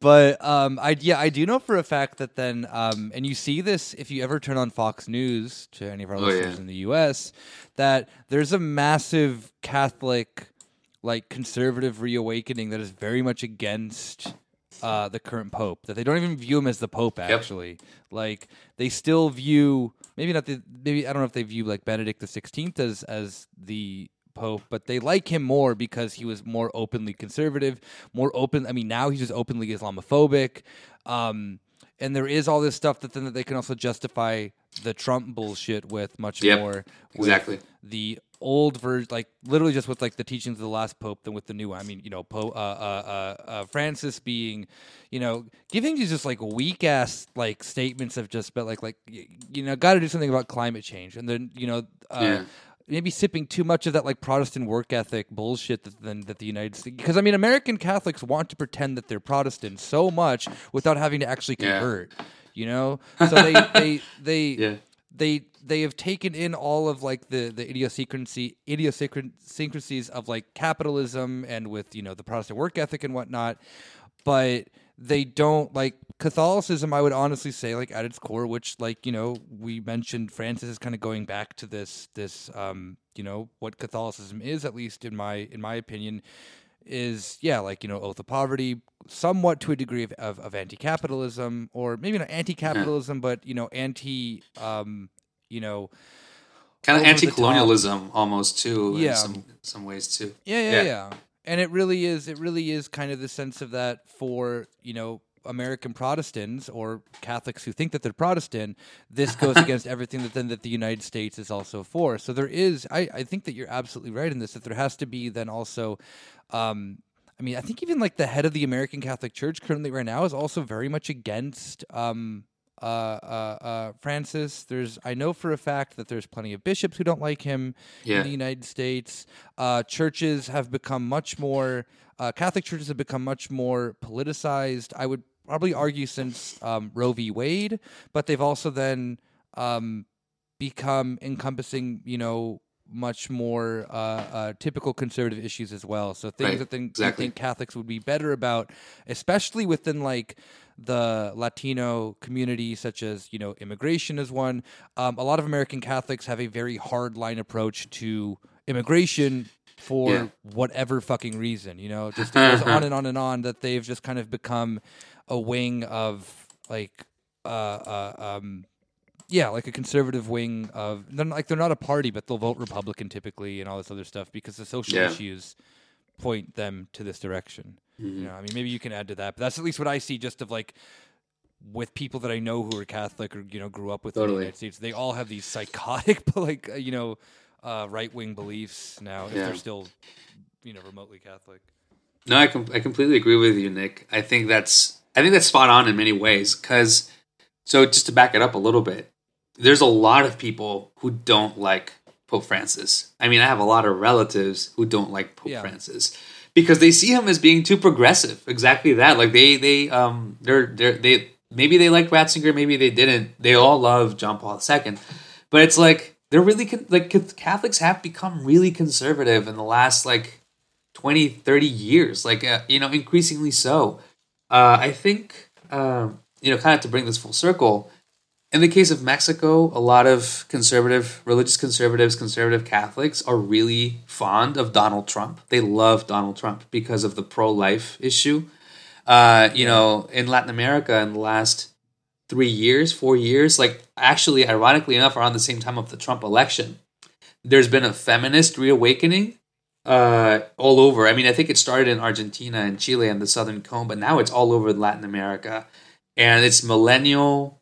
B: but um, I yeah, I do know for a fact that then, um, and you see this if you ever turn on Fox News to any of our
C: Oh,
B: listeners
C: yeah.
B: in the U.S. that there's a massive Catholic, like conservative reawakening that is very much against uh, the current pope. That they don't even view him as the pope. Actually, like they still view maybe not the maybe I don't know if they view like Benedict the Sixteenth as as the pope but they like him more because he was more openly conservative more open i mean now he's just openly islamophobic um and there is all this stuff that then that they can also justify the trump bullshit with much
C: Yep,
B: more with
C: exactly.
B: the old version like literally just with like the teachings of the last pope than with the new one i mean you know pope uh, uh, uh, uh, francis being you know giving these just like weak ass like statements of just but like like you know got to do something about climate change and then you know uh,
C: Yeah.
B: Maybe sipping too much of that like Protestant work ethic bullshit that then that the United States because I mean American Catholics want to pretend that they're Protestant so much without having to actually
C: Yeah.
B: convert. You know, so they they they
C: Yeah.
B: they they have taken in all of like the the idiosyncrasy idiosyncrasies of like capitalism and with you know the Protestant work ethic and whatnot, but they don't like Catholicism. I would honestly say like at its core, which like you know we mentioned, Francis is kind of going back to this this um you know what Catholicism is at least in my in my opinion is yeah like you know oath of poverty somewhat to a degree of, of, of anti-capitalism or maybe not anti-capitalism but you know anti um you know
C: kind of
B: over the top.
C: anti-colonialism almost too
B: Yeah.
C: in some some ways too.
B: yeah, yeah,
C: Yeah.
B: yeah, And it really is. It really is kind of the sense of that for you know American Protestants or Catholics who think that they're Protestant. This goes against everything that then that the United States is also for. So there is. I I think that you're absolutely right in this. That there has to be then also. Um, I mean, I think even like the head of the American Catholic Church currently right now is also very much against um, uh, uh, uh, Francis. There's, I know for a fact that there's plenty of bishops who don't like him
C: Yeah.
B: in the United States. Uh, churches have become much more, uh, Catholic churches have become much more politicized. I would probably argue since um, Roe v. Wade, but they've also then um, become encompassing, you know, much more uh, uh, typical conservative issues as well. So things
C: Right,
B: that then
C: exactly.
B: I think Catholics would be better about, especially within like the Latino community, such as you know immigration is one. Um, a lot of American Catholics have a very hard line approach to immigration for
C: Yeah.
B: whatever fucking reason. You know, just it goes on and on and on that they've just kind of become a wing of like uh, uh um yeah, like a conservative wing of they're not, like they're not a party, but they'll vote Republican typically and all this other stuff because the social
C: Yeah.
B: issues point them to this direction.
C: Mm-hmm.
B: You know, I mean, maybe you can add to that, but that's at least what I see just of like with people that I know who are Catholic or you know grew up with in the United States. They all have these psychotic, but like uh, you know, uh, right wing beliefs now if
C: Yeah.
B: they're still you know remotely Catholic.
C: No, I com- I completely agree with you, Nick. I think that's I think that's spot on in many ways. Because so just to back it up a little bit, there's a lot of people who don't like Pope Francis. I mean, I have a lot of relatives who don't like Pope
B: Yeah.
C: Francis because they see him as being too progressive. Exactly that. Like they they um they're they're they maybe they like Ratzinger, maybe they didn't. They all love John Paul II, but it's like they're really con- like Catholics have become really conservative in the last like 20 30 years like uh, you know increasingly so uh, i think um, you know kind of to bring this full circle in the case of mexico a lot of conservative religious conservatives conservative catholics are really fond of donald trump. They love donald trump because of the pro-life issue. Uh, you know in latin america in the last three years four years like actually ironically enough around the same time of the trump election there's been a feminist reawakening uh, all over. I mean, I think it started in Argentina and Chile and the Southern Cone, but now it's all over Latin America, and it's millennial,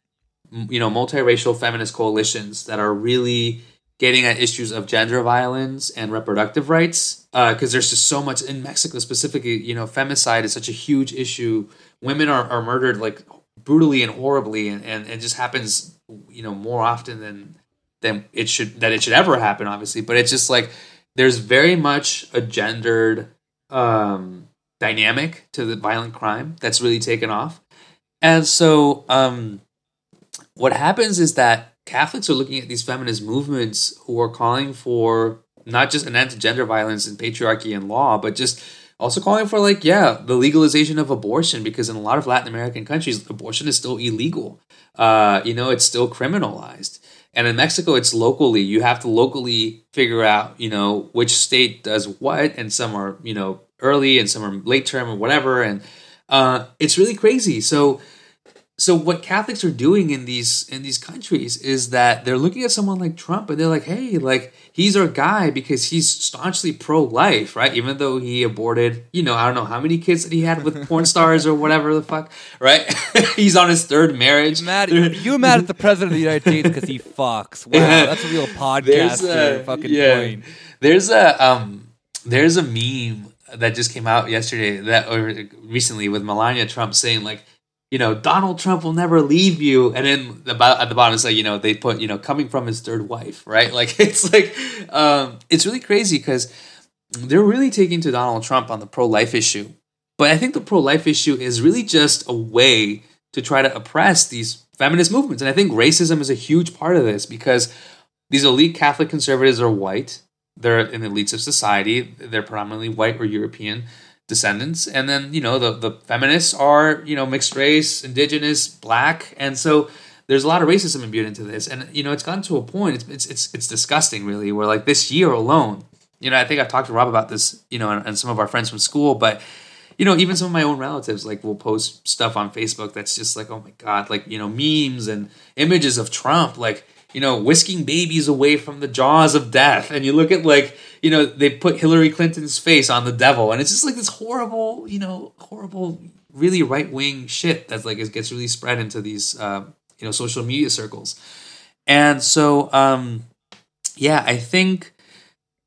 C: you know, multiracial feminist coalitions that are really getting at issues of gender violence and reproductive rights because uh, there's just so much in Mexico specifically. You know, femicide is such a huge issue. Women are, are murdered like brutally and horribly, and, and it just happens, you know, more often than than it should that it should ever happen. Obviously, but it's just like there's very much a gendered um, dynamic to the violent crime that's really taken off, and so um, what happens is that Catholics are looking at these feminist movements who are calling for not just an end to gender violence and patriarchy and law, but just also calling for like yeah the legalization of abortion because in a lot of Latin American countries abortion is still illegal. Uh, you know, it's still criminalized. And in Mexico, it's locally. You have to locally figure out, you know, which state does what, and some are, you know, early and some are late term or whatever. And uh, it's really crazy. So so what Catholics are doing in these in these countries is that they're looking at someone like Trump and they're like, hey, like he's our guy because he's staunchly pro-life, right? Even though he aborted, you know, I don't know how many kids that he had with porn stars or whatever the fuck, right? he's on his third marriage.
B: Mad, you mad at the president of the United States because he fucks? Wow, that's a real podcaster. fucking yeah. point.
C: There's a um, there's a meme that just came out yesterday that or recently with Melania Trump saying like you know, Donald Trump will never leave you. And then the, at the bottom it's like, you know, they put, you know, coming from his third wife, right? Like it's like, um, it's really crazy because they're really taking to Donald Trump on the pro life issue. But I think the pro life issue is really just a way to try to oppress these feminist movements. And I think racism is a huge part of this because these elite Catholic conservatives are white. They're in the elites of society. They're predominantly white or European descendants. And then you know the the feminists are you know mixed race indigenous black. And so there's a lot of racism imbued into this. And you know it's gotten to a point it's it's it's, it's disgusting really where like this year alone you know i think i've talked to rob about this you know and, and some of our friends from school but you know even some of my own relatives like will post stuff on facebook that's just like oh my god like you know memes and images of trump like you know, whisking babies away from the jaws of death. And you look at like, you know, they put Hillary Clinton's face on the devil, and it's just like this horrible, you know, horrible, really right wing shit that's like it gets really spread into these, uh, you know, social media circles. And so, um, yeah, I think,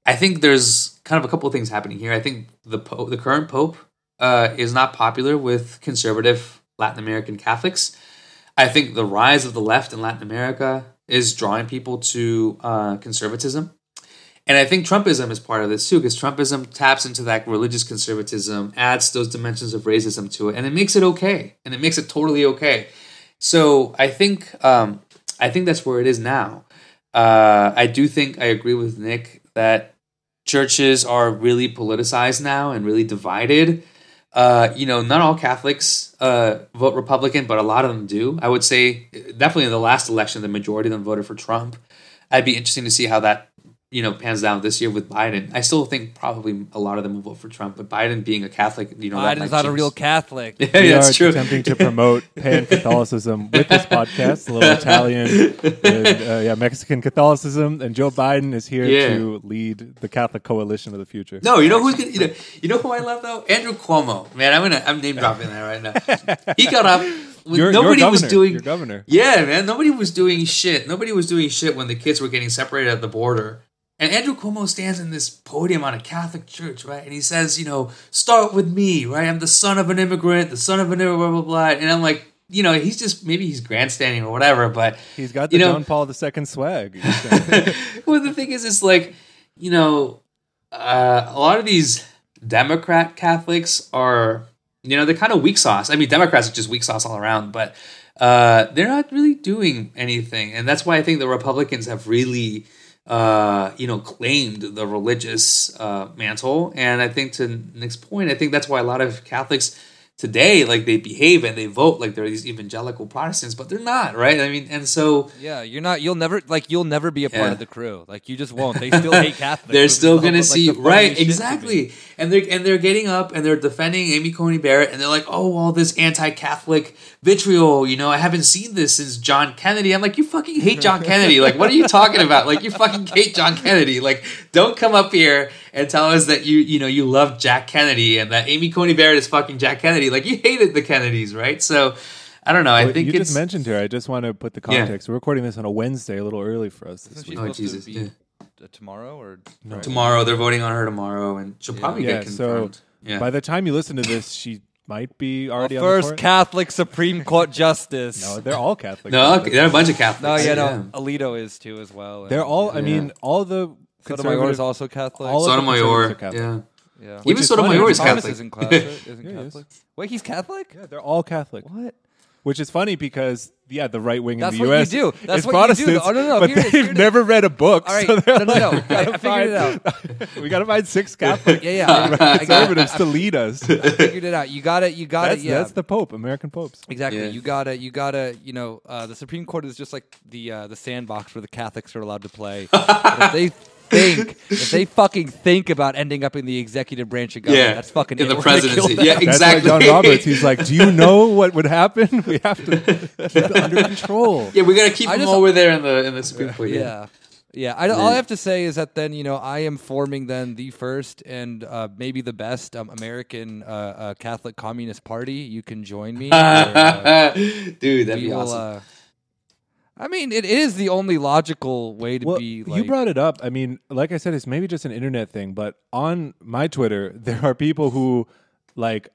C: I think there's kind of a couple of things happening here. I think the pope, the current pope, uh, is not popular with conservative Latin American Catholics. I think the rise of the left in Latin America is drawing people to uh, conservatism. And I think Trumpism is part of this too, because Trumpism taps into that religious conservatism, adds those dimensions of racism to it, and it makes it okay, and it makes it totally okay. So I think um, I think that's where it is now. Uh, I do think I agree with Nick that churches are really politicized now and really divided. Uh, you know, not all Catholics uh, vote Republican, but a lot of them do. I would say definitely in the last election, the majority of them voted for Trump. I'd be interesting to see how that you know pans down this year with Biden. I still think probably a lot of them will vote for Trump, but Biden being a Catholic, you know,
B: Biden's not a real Catholic.
A: yeah, we are true. attempting to promote pan Catholicism with this podcast, a little Italian, and, uh, yeah, Mexican Catholicism, and Joe Biden is here yeah. to lead the Catholic coalition of the future.
C: No, you know who's gonna, you know, you know who I love though, Andrew Cuomo. Man, I'm gonna I'm name dropping that right now. He got up.
A: You're, nobody you're was doing. You're governor.
C: Yeah, man. Nobody was doing shit. Nobody was doing shit when the kids were getting separated at the border and Andrew Cuomo stands in this podium on a Catholic church, right? And he says, you know, start with me, right? I'm the son of an immigrant, the son of an immigrant, blah, blah, blah. And I'm like, you know, he's just, maybe he's grandstanding or whatever, but.
A: He's got the
C: you know,
A: John Paul II swag.
C: well, the thing is, it's like, you know, uh, a lot of these Democrat Catholics are, you know, they're kind of weak sauce. I mean, Democrats are just weak sauce all around, but uh, they're not really doing anything. And that's why I think the Republicans have really uh, you know, claimed the religious uh, mantle. And I think to Nick's point, I think that's why a lot of Catholics today like they behave and they vote like they're these evangelical Protestants, but they're not, right? I mean, and so
B: Yeah, you're not. You'll never like. You'll never be a part
C: Yeah.
B: of the crew. Like you just won't. They still hate Catholics.
C: they're still gonna
B: like,
C: see right
B: shit to me.
C: exactly and they're and they're getting up and they're defending amy coney barrett and they're like oh all this anti-catholic vitriol you know i haven't seen this since john kennedy. I'm like you fucking hate john kennedy. Like what are you talking about? Like you fucking hate john kennedy. Like don't come up here and tell us that you you know you love jack kennedy and that amy coney barrett is fucking jack kennedy. Like you hated the kennedys right? So i don't know. I think
A: you
C: it's
A: just mentioned her. I just want to put the
C: Yeah.
A: context. We're recording this on a Wednesday, a little early for us this week.
C: Oh, Jesus,
B: to be
C: yeah.
B: tomorrow or
C: tomorrow they're voting on her tomorrow and she'll probably
A: Yeah,
C: get
A: so
C: confirmed. Yeah.
A: by the time you listen to this, she might be already on the
B: first
A: court.
B: Catholic Supreme Court justice?
A: no, they're all Catholic.
C: no okay, there are a bunch of catholics
B: no, yeah, no. Alito is too as well.
A: They're all. I
C: Yeah.
A: mean, all the
B: Sotomayor is also Catholic.
A: all
C: Sotomayor,
A: are Catholic.
C: yeah.
B: yeah.
A: Which
C: Even
A: is
C: Sotomayor
A: funny.
C: is
B: Thomas
C: Catholic.
B: isn't Catholic. Isn't
A: Yeah, he is.
B: Catholic? Wait, he's Catholic.
A: Yeah, they're all Catholic.
B: What?
A: Which is funny because yeah, the right wing in
B: That's
A: the
B: what you do. That's
A: is
B: what you do.
A: Protestants,
B: Oh, no, no,
A: but
B: here it is,
A: they've
B: here it is.
A: never read a book.
B: All right,
A: so they're
B: no, no,
A: like,
B: no. I-
A: "Gotta
B: I figured it
A: out. we got to find six Catholic
B: Yeah, yeah. I- I got it.
A: conservatives to lead us.
B: I figured it out. You got it. You got
A: That's,
B: it. Yeah.
A: that's the Pope, American popes.
B: Exactly.
C: Yeah.
B: You gotta, you gotta, you know, uh, the Supreme Court is just like the uh, the sandbox where the Catholics are allowed to play. But if they think, if they fucking think about ending up in the executive branch of government,
C: Yeah,
B: that's fucking
C: in the
B: it. We're
C: presidency. Yeah, exactly.
A: That's why John Roberts. He's like, "Do you know what would happen? We have to keep it under control."
C: Yeah, we gotta keep
B: I
C: them
B: just-
C: over there in the in the Supreme Court. Yeah.
B: Yeah. Yeah, I, all I have to say is that then you know I am forming then the first and uh, maybe the best um, American uh, uh, Catholic Communist Party. You can join me. where, uh,
C: Dude, that'd
B: we
C: be
B: will,
C: awesome.
B: I mean, it is the only logical way to
A: Well,
B: be. Like,
A: you brought it up. I mean, like I said, it's maybe just an internet thing, but on my Twitter, there are people who, like,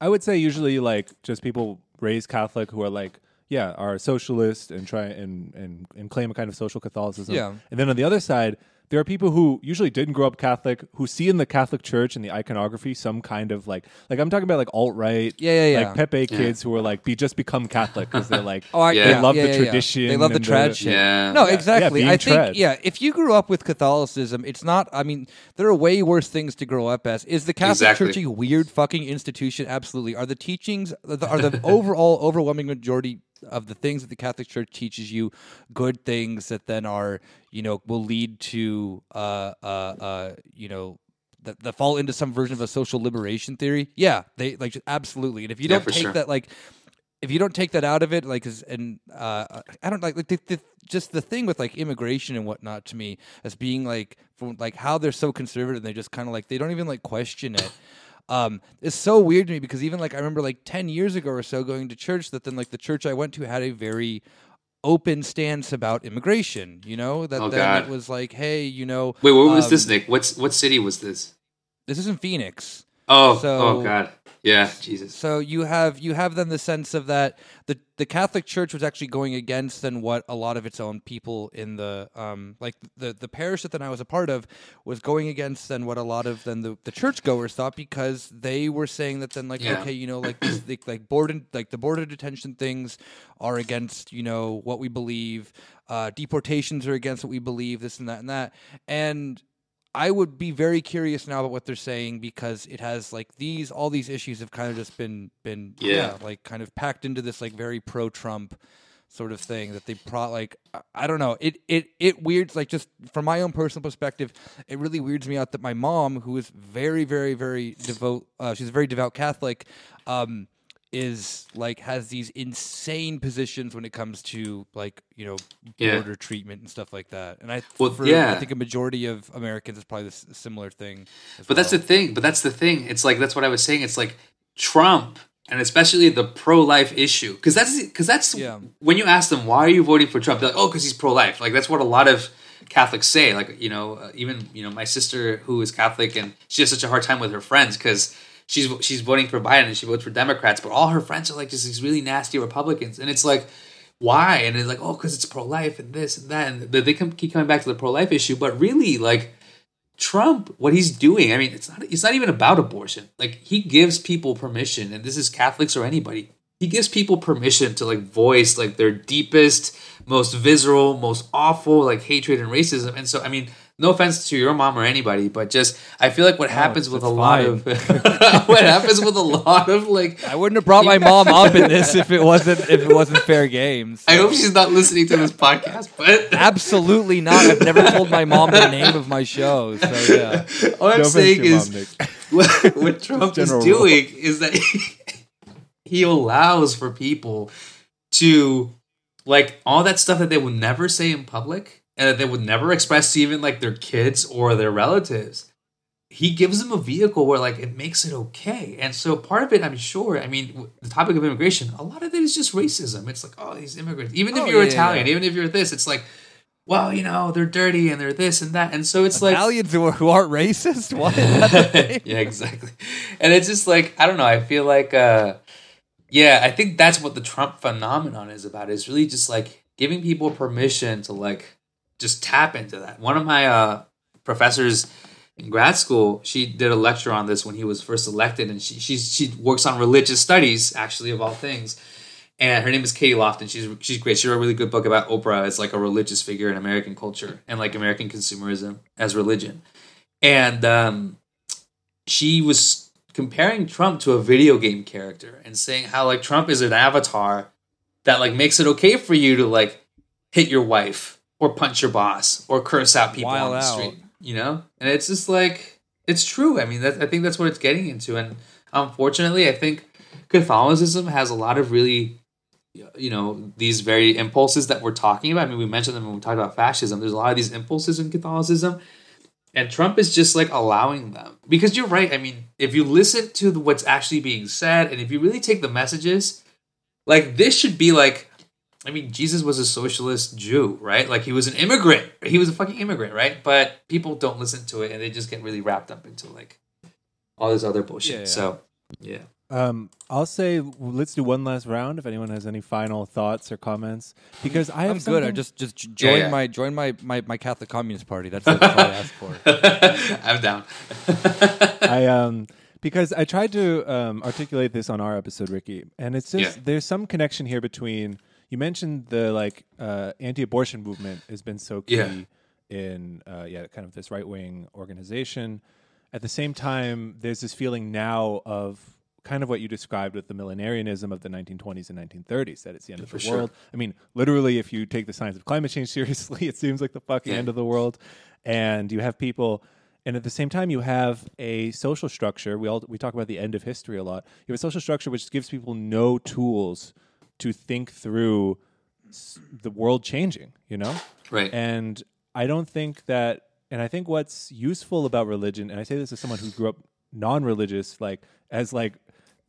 A: I would say usually like just people raised Catholic who are like, yeah, are socialist and try and and and claim a kind of social Catholicism.
B: Yeah.
A: And then on the other side, there are people who usually didn't grow up Catholic who see in the Catholic Church and the iconography some kind of like like I'm talking about like alt right,
B: Yeah, yeah, yeah.
A: like Pepe kids who are like be just become Catholic because they're like
B: Oh, I,
C: Yeah.
A: they love
B: yeah,
A: the
B: yeah, yeah.
A: tradition.
B: They love the tradition.
C: Yeah.
B: No, exactly.
A: yeah,
B: I think
A: trad.
B: yeah, if you grew up with Catholicism, it's not. I mean, there are way worse things to grow up as. Is the Catholic
C: Exactly.
B: Church a weird fucking institution? Absolutely. Are the teachings are the overall overwhelming majority of the things that the Catholic Church teaches you good things that then are you know will lead to uh uh uh you know. That, that fall into some version of a social liberation theory, yeah, they like absolutely. And if you
C: Yeah,
B: don't take
C: sure.
B: that like if you don't take that out of it, like, and uh, I don't like, like the, the, just the thing with like immigration and whatnot to me as being like, from like how they're so conservative and they just kind of like they don't even like question it. Um, it's so weird to me because even like I remember like ten years ago or so going to church that then like the church I went to had a very open stance about immigration. You know that
C: Oh,
B: then
C: God.
B: it was like, hey, you know,
C: Wait, what was
B: um,
C: this, Nick? What's what city was this?
B: this isn't Phoenix.
C: Oh,
B: so-
C: oh God, yeah, Jesus.
B: So you have you have then the sense of that the the Catholic Church was actually going against then what a lot of its own people in the um like the the parish that then I was a part of was going against then what a lot of then the, the churchgoers thought because they were saying that then like
C: Yeah.
B: okay you know like this, the, like board and like the border detention things are against you know what we believe uh deportations are against what we believe this and that and that and I would be very curious now about what they're saying because it has like these all these issues have kind of just been been
C: Yeah.
B: like kind of packed into this like very pro Trump sort of thing that they pro like I- I don't know it it it weirds like just from my own personal perspective it really weirds me out that my mom who is very very very devout uh, she's a very devout Catholic um is like has these insane positions when it comes to like you know
C: Yeah.
B: border treatment and stuff like that and I
C: Well,
B: for,
C: yeah.
B: I think a majority of Americans is probably this similar thing.
C: But that's the thing. But that's the thing. It's like that's what I was saying. It's like Trump, and especially the pro-life issue, because that's because that's
B: Yeah.
C: when you ask them why are you voting for Trump, they're like, oh, because he's pro-life. Like that's what a lot of Catholics say. Like you know, uh, even you know, my sister who is Catholic and she has such a hard time with her friends because. She's, she's voting for Biden and she votes for Democrats, but all her friends are like just these really nasty Republicans, and it's like, why? And it's like, oh, because it's pro life and this and that, and they come, keep coming back to the pro life issue. But really, like, Trump, what he's doing, I mean, it's not it's not even about abortion. Like he gives people permission, and this is Catholics or anybody. He gives people permission to like voice like their deepest, most visceral, most awful like hatred and racism. And so I mean, no offense to your mom or anybody, but just I feel like what oh, happens
A: it's-
C: with a lot of what happens with a lot of like
B: I wouldn't have brought my mom up in this if it wasn't if it wasn't fair games.
C: I hope she's not listening to this podcast, but
B: Absolutely not. I've never told my mom the name of my show. So yeah.
C: all I'm
A: No
C: saying is
A: mom,
C: what, what Trump is doing is that he, he allows for people to like all that stuff that they would never say in public and that they would never express to even like their kids or their relatives. He gives them a vehicle where like it makes it okay. And so part of it, I'm sure, I mean, the topic of immigration, a lot of it is just racism. It's like, oh, these immigrants, even if
B: Oh,
C: you're
B: yeah,
C: Italian,
B: yeah.
C: even if you're this, it's like, well, you know, they're dirty and they're this and that. And so it's like,
B: Italians who, are, who aren't racist? What? Is that the thing?
C: yeah, exactly. And it's just like I don't know. I feel like, uh, yeah, I think that's what the Trump phenomenon is about. Is really just like giving people permission to like just tap into that. One of my uh, professors in grad school, she did a lecture on this when he was first elected, and she she's, she works on religious studies, actually of all things. And her name is Katie Lofton. She's she's great. She wrote a really good book about Oprah as like a religious figure in American culture and like American consumerism as religion. And um, she was comparing Trump to a video game character and saying how like Trump is an avatar that like makes it okay for you to like hit your wife or punch your boss or curse out people
B: Wild
C: on the
B: out.
C: street, you know? And it's just like it's true. I mean, that, I think that's what it's getting into and unfortunately, I think Catholicism has a lot of really you know these very impulses that we're talking about. I mean, we mentioned them when we talked about fascism. There's a lot of these impulses in Catholicism, and Trump is just like allowing them because you're right. I mean, if you listen to what's actually being said, and if you really take the messages, like this should be like, I mean, Jesus was a socialist Jew, right? Like he was an immigrant. He was a fucking immigrant, right? But people don't listen to it, and they just get really wrapped up into like all this other bullshit.
B: Yeah, yeah.
C: So, yeah.
A: Um, I'll say let's do one last round. If anyone has any final thoughts or comments, because I have
B: I'm good. I just just join
C: yeah.
B: my join my, my, my Catholic Communist Party. That's, that's all I asked for.
C: I'm down.
A: I um because I tried to um, articulate this on our episode, Ricky, and it's just
C: Yeah.
A: there's some connection here between you mentioned the like uh, anti-abortion movement has been so key
C: Yeah.
A: in uh, yeah kind of this right wing organization. At the same time, there's this feeling now of kind of what you described with the millenarianism of the 1920s and 1930s that it's the end of
C: For
A: the
C: sure.
A: world. I mean, literally, if you take the science of climate change seriously, it seems like the fucking
C: Yeah.
A: end of the world. And you have people, and at the same time, you have a social structure. We all we talk about the end of history a lot. You have a social structure which gives people no tools to think through the world changing. You know,
C: Right.
A: and I don't think that, and I think what's useful about religion, and I say this as someone who grew up non-religious, like as like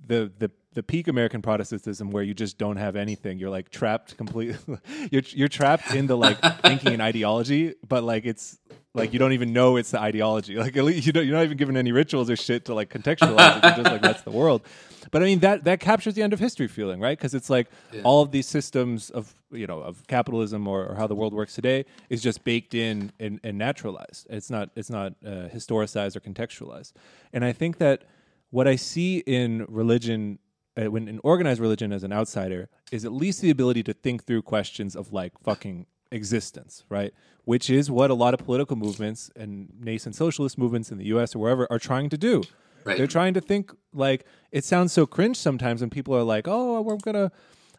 A: the the the peak American Protestantism, where you just don't have anything. You're like trapped completely. you're you're trapped in the like thinking and ideology, but like it's like you don't even know it's the ideology. Like at least you don't, you're not even given any rituals or shit to like contextualize it. You're just like that's the world. But I mean that that captures the end of history feeling, right? Because it's like all of these systems of you know of capitalism or, or how the world works today is just baked in and, and naturalized. It's not it's not uh, historicized or contextualized. And I think that what I see in religion, uh, when in organized religion as an outsider, is at least the ability to think through questions of like fucking existence, right? Which is what a lot of political movements and nascent socialist movements in the U.S. or wherever are trying to do.
C: Right.
A: They're trying to think like it sounds so cringe sometimes when people are like, "Oh, we're gonna."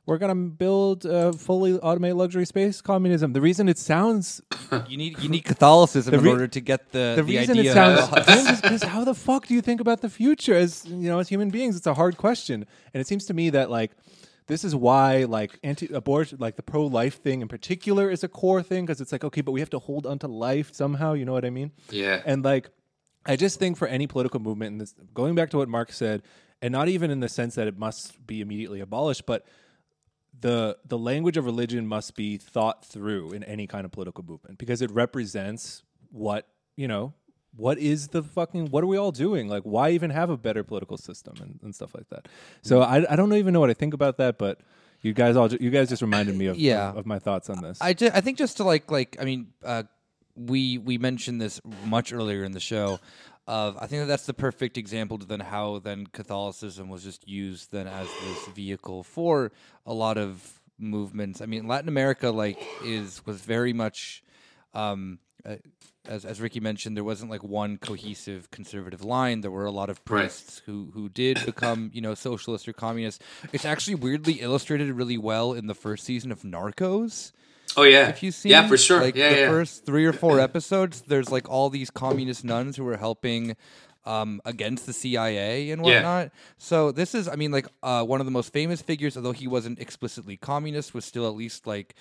A: We're gonna build a fully automated luxury space communism. The reason it sounds
B: You need you need Catholicism
A: The
B: in order to get the
A: the,
B: the,
A: reason
B: idea.
A: it sounds cringe is because how the fuck do you think about the future as you know as human beings? It's a hard question, and it seems to me that like this is why like anti-abortion, like the pro-life thing in particular, is a core thing because it's like okay, but we have to hold onto life somehow. You know what I mean?
C: Yeah.
A: And like, I just think for any political movement, and this going back to what Mark said, and not even in the sense that it must be immediately abolished, but the the language of religion must be thought through in any kind of political movement because it represents what you know what is the fucking what are we all doing like why even have a better political system and, and stuff like that so I, I don't even know what i think about that but you guys all ju- you guys just reminded me of
B: Yeah.
A: of, of my thoughts on this
B: I, ju- I think just to like like I mean uh, we we mentioned this much earlier in the show. Of I think that that's the perfect example to then how then Catholicism was just used then as this vehicle for a lot of movements. I mean, Latin America like is was very much um, uh, as as Ricky mentioned, there wasn't like one cohesive conservative line. There were a lot of
C: Right.
B: priests who who did become you know socialist or communist. It's actually weirdly illustrated really well in the first season of Narcos.
C: Oh yeah,
B: If you see,
C: yeah, for sure.
B: Like
C: yeah,
B: the
C: yeah.
B: first three or four episodes, there's like all these communist nuns who are helping um, against the CIA and
C: Yeah.
B: whatnot. So this is, I mean, like uh, one of the most famous figures, although he wasn't explicitly communist, was still at least like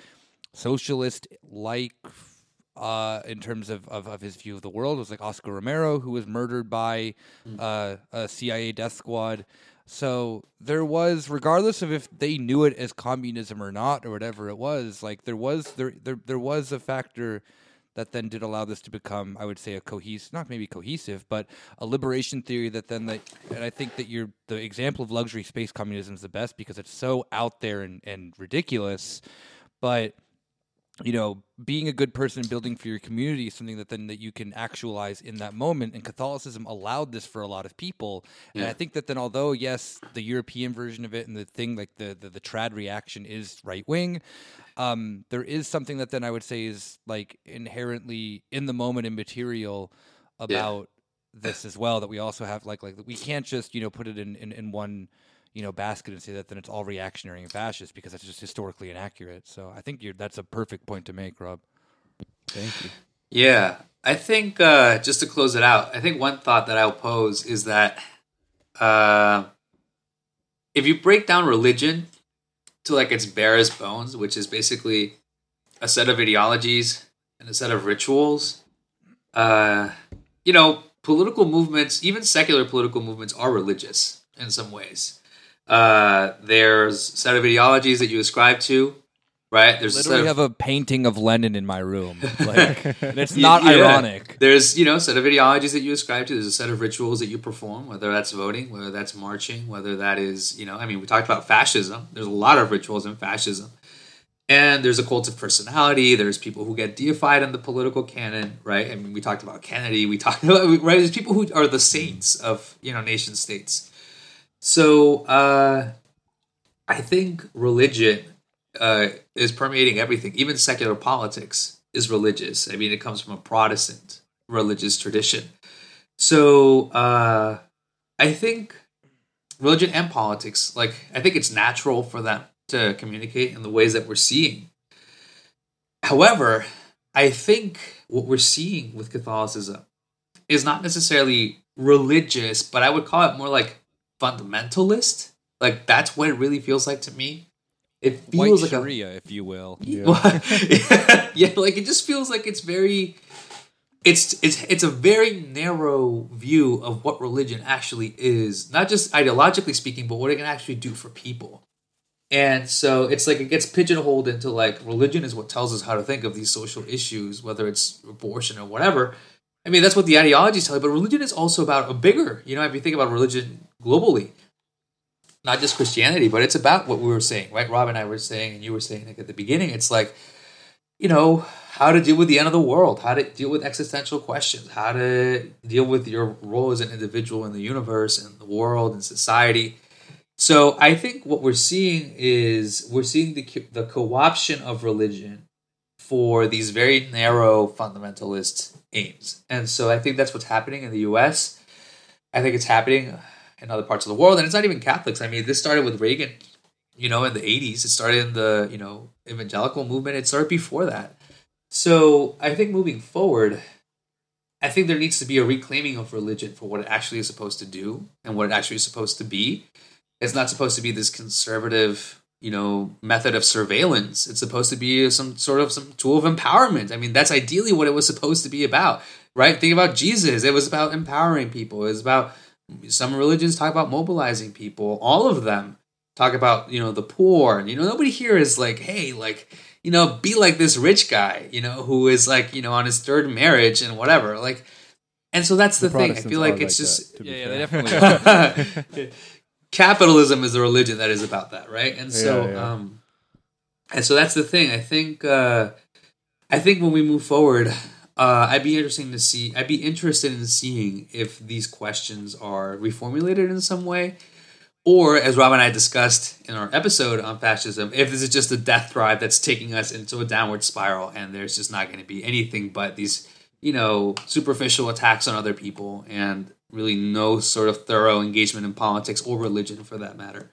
B: socialist like uh, in terms of, of, of his view of the world It was like Oscar Romero, who was murdered by
C: Mm.
B: uh, a CIA death squad. So there was, regardless of if they knew it as communism or not, or whatever it was, like there was there there, there was a factor that then did allow this to become, I would say, a cohesive, not maybe cohesive, but a liberation theory that then that, and I think that you're the example of luxury space communism is the best because it's so out there and, and ridiculous, but you know, being a good person and building for your community is something that then that you can actualize in that moment. And Catholicism allowed this for a lot of people. And I think that then, although yes, the European version of it and the thing like the the, the trad reaction is right wing, um, there is something that then I would say is like inherently in the moment and material about this as well. That we also have like like we can't just you know put it in in, in one you know basket and say that then it's all reactionary and fascist because that's just historically inaccurate. So I think that's a perfect point to make, Rob.
A: Thank you.
C: Yeah, I think uh, just to close it out, I think one thought that I'll pose is that uh, if you break down religion to like its barest bones, which is basically a set of ideologies and a set of rituals, uh, you know, political movements, even secular political movements, are religious in some ways. Uh, there's a set of ideologies that you ascribe to, right? There's a set of
B: have a painting of Lenin in my room, like, it's not
C: yeah.
B: ironic.
C: There's, you know, set of ideologies that you ascribe to. There's a set of rituals that you perform, whether that's voting, whether that's marching, whether that is, you know, I mean, we talked about fascism. There's a lot of rituals in fascism. And there's a cult of personality. There's people who get deified in the political canon, right? I mean, we talked about Kennedy. We talked about, right? There's people who are the saints of, you know, nation states. So uh, I think religion uh, is permeating everything. Even secular politics is religious. I mean, it comes from a Protestant religious tradition. So uh, I think religion and politics, like, I think it's natural for them to communicate in the ways that we're seeing. However, I think what we're seeing with Catholicism is not necessarily religious, but I would call it more like fundamentalist. Like that's what it really feels like to me. It
B: White
C: feels like a
B: if you will.
A: Yeah.
C: yeah, like it just feels like it's very it's it's it's a very narrow view of what religion actually is, not just ideologically speaking, but what it can actually do for people. And so it's like it gets pigeonholed into like religion is what tells us how to think of these social issues, whether it's abortion or whatever. I mean, that's what the ideologies tell you, but religion is also about a bigger, you know, if you think about religion globally, not just Christianity, but it's about what we were saying, right? Rob and I were saying, and you were saying like at the beginning, it's like, you know, how to deal with the end of the world, how to deal with existential questions, how to deal with your role as an individual in the universe and the world and society. So I think what we're seeing is we're seeing the the co-option of religion for these very narrow fundamentalist aims, and so I think that's what's happening in the U.S. I think it's happening in other parts of the world, and it's not even Catholics. I mean, this started with Reagan, you know, in the '80s. It started in the you know evangelical movement. It started before that. So I think moving forward, I think there needs to be a reclaiming of religion for what it actually is supposed to do and what it actually is supposed to be. It's not supposed to be this conservative, you know, method of surveillance. It's supposed to be some sort of some tool of empowerment. I mean, that's ideally what it was supposed to be about, right? Think about Jesus. It was about empowering people. It was about some religions talk about mobilizing people. All of them talk about, you know, the poor. And you know, nobody here is like, hey, like, you know, be like this rich guy, you know, who is like, you know, on his third marriage and whatever. Like and so that's the, thing. I feel like
A: are
C: it's just
A: that,
B: Yeah, yeah, they definitely. are.
C: capitalism is the religion that is about that, right? And so,
A: Yeah, yeah.
C: um, and so that's the thing. I think, uh, I think when we move forward, uh, I'd be interesting to see. I'd be interested in seeing if these questions are reformulated in some way, or as Rob and I discussed in our episode on fascism, if this is just a death drive that's taking us into a downward spiral, and there's just not going to be anything but these you know, superficial attacks on other people and really no sort of thorough engagement in politics or religion for that matter.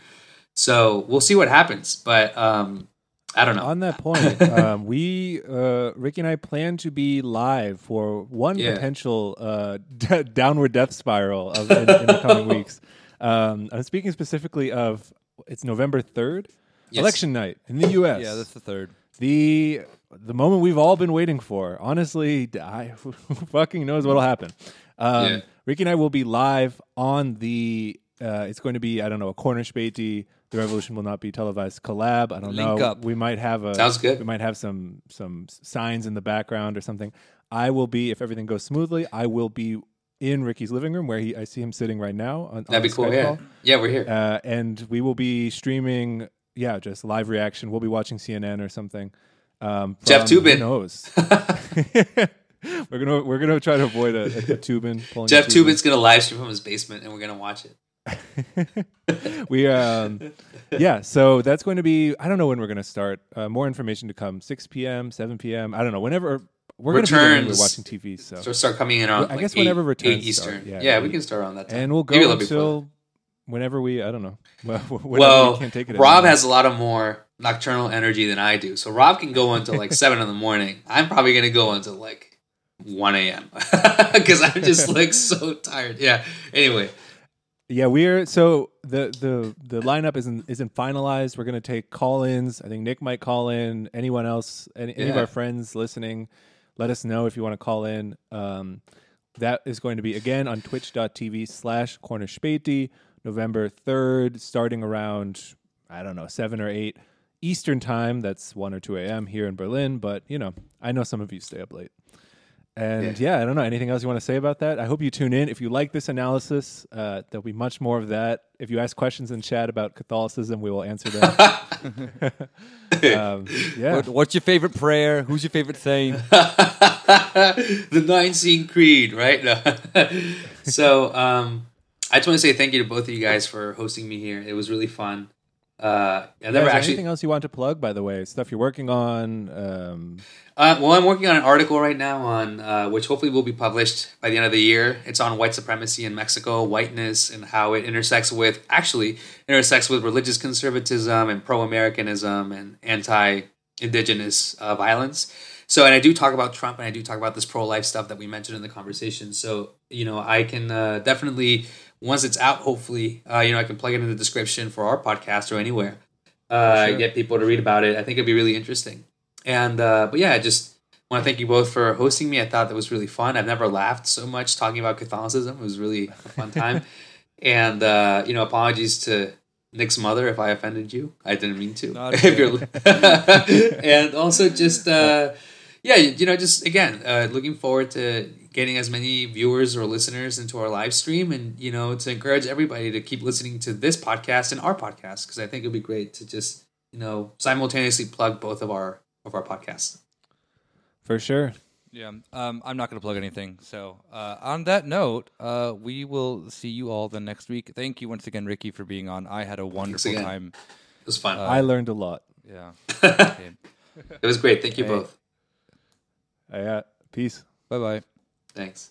C: So we'll see what happens, but um, I don't know.
A: On that point, um, we uh, Ricky and I plan to be live for one
C: Yeah.
A: potential uh, d- downward death spiral of, in, in the coming weeks. Um, I'm speaking specifically of it's November third,
C: Yes.
A: election night in the U.S.
B: Yeah, that's the third.
A: the the moment we've all been waiting for. Honestly, I, fucking knows what'll happen. Um,
C: Yeah.
A: Ricky and I will be live on the. Uh, it's going to be I don't know a Cornish Beatty. The revolution will not be televised collab. I don't
B: Link
A: know.
B: up.
A: We might have a
C: Sounds good.
A: We might have some some signs in the background or something. I will be if everything goes smoothly. I will be in Ricky's living room where he I see him sitting right now. On, on
C: That'd be cool.
A: Skype
C: Yeah,
A: call.
C: yeah, we're here.
A: Uh, and we will be streaming, yeah, just live reaction. We'll be watching CNN or something. Um,
C: Jeff Toobin
A: Who knows? we're gonna we're gonna try to avoid a, a, a Toobin. pulling a
C: Jeff Toobin's gonna live stream from his basement, and we're gonna watch it.
A: we um yeah so that's going to be i don't know when we're going to start uh, more information to come 6 p.m 7 p.m i don't know whenever we're going to be there when we're
C: Returns.
A: watching tv so
C: So start coming in on.
A: I
C: like
A: guess
C: eight-
A: whenever returns
C: Eastern.
A: start, yeah,
C: Yeah, we can start on that. Time.
A: and we'll go
C: Maybe
A: until whenever we i don't know well
C: well,
A: we can't take it
C: Rob
A: anymore.
C: has a lot of more nocturnal energy than I do. So Rob can go until like seven in the morning. I'm probably gonna go until like one a.m. because I'm just like so tired. Yeah. Anyway,
A: Yeah, we're so the the the lineup isn't isn't finalized. We're gonna take call ins. I think Nick might call in. Anyone else? Any, any of
C: Yeah.
A: our friends listening? Let us know if you want to call in. Um, that is going to be again on twitch.tv slash Beatty, November 3rd, starting around, I don't know, 7 or 8 Eastern time. That's 1 or 2 a.m. here in Berlin. But, you know, I know some of you stay up late. And yeah. I don't know. Anything else you want to say about that? I hope you tune in. If you like this analysis, uh, there'll be much more of that. If you ask questions in chat about Catholicism, we will answer them. um, yeah.
B: What, what's your favorite prayer? Who's your favorite saint?
C: the Nicene Creed, right? No. so um, I just want to say thank you to both of you guys for hosting me here. It was really fun. Uh,
A: Yeah,
C: never
A: is there
C: actually
A: anything else you want to plug, by the way? Stuff you're working on? Um,
C: Uh, well, I'm working on an article right now on uh, which hopefully will be published by the end of the year. It's on white supremacy in Mexico, whiteness, and how it intersects with actually intersects with religious conservatism and pro-Americanism and anti-indigenous uh, violence. So, and I do talk about Trump and I do talk about this pro-life stuff that we mentioned in the conversation. So, you know, I can uh, definitely once it's out, hopefully, uh, you know, I can plug it in the description for our podcast or anywhere. Uh,
A: Sure.
C: Get people to read about it. I think it'd be really interesting. And uh, but yeah, I just want to thank you both for hosting me. I thought that was really fun. I've never laughed so much talking about Catholicism. It was really a fun time. and uh, you know, apologies to Nick's mother if I offended you. I didn't mean to. If you're, and also just uh, yeah, you, you know, just again, uh, looking forward to getting as many viewers or listeners into our live stream, and you know, to encourage everybody to keep listening to this podcast and our podcast because I think it'd be great to just you know simultaneously plug both of our of our podcasts.
A: for sure.
B: Yeah, um, I'm not going to plug anything. So, uh, on that note, uh, we will see you all the next week. Thank you once again, Ricky, for being on. I had a wonderful time.
C: It was fun.
A: I learned a lot.
B: Yeah. Okay.
C: it was great. Thank you
B: Hey.
C: both.
A: Uh, yeah. Peace.
B: bye bye.
C: Thanks.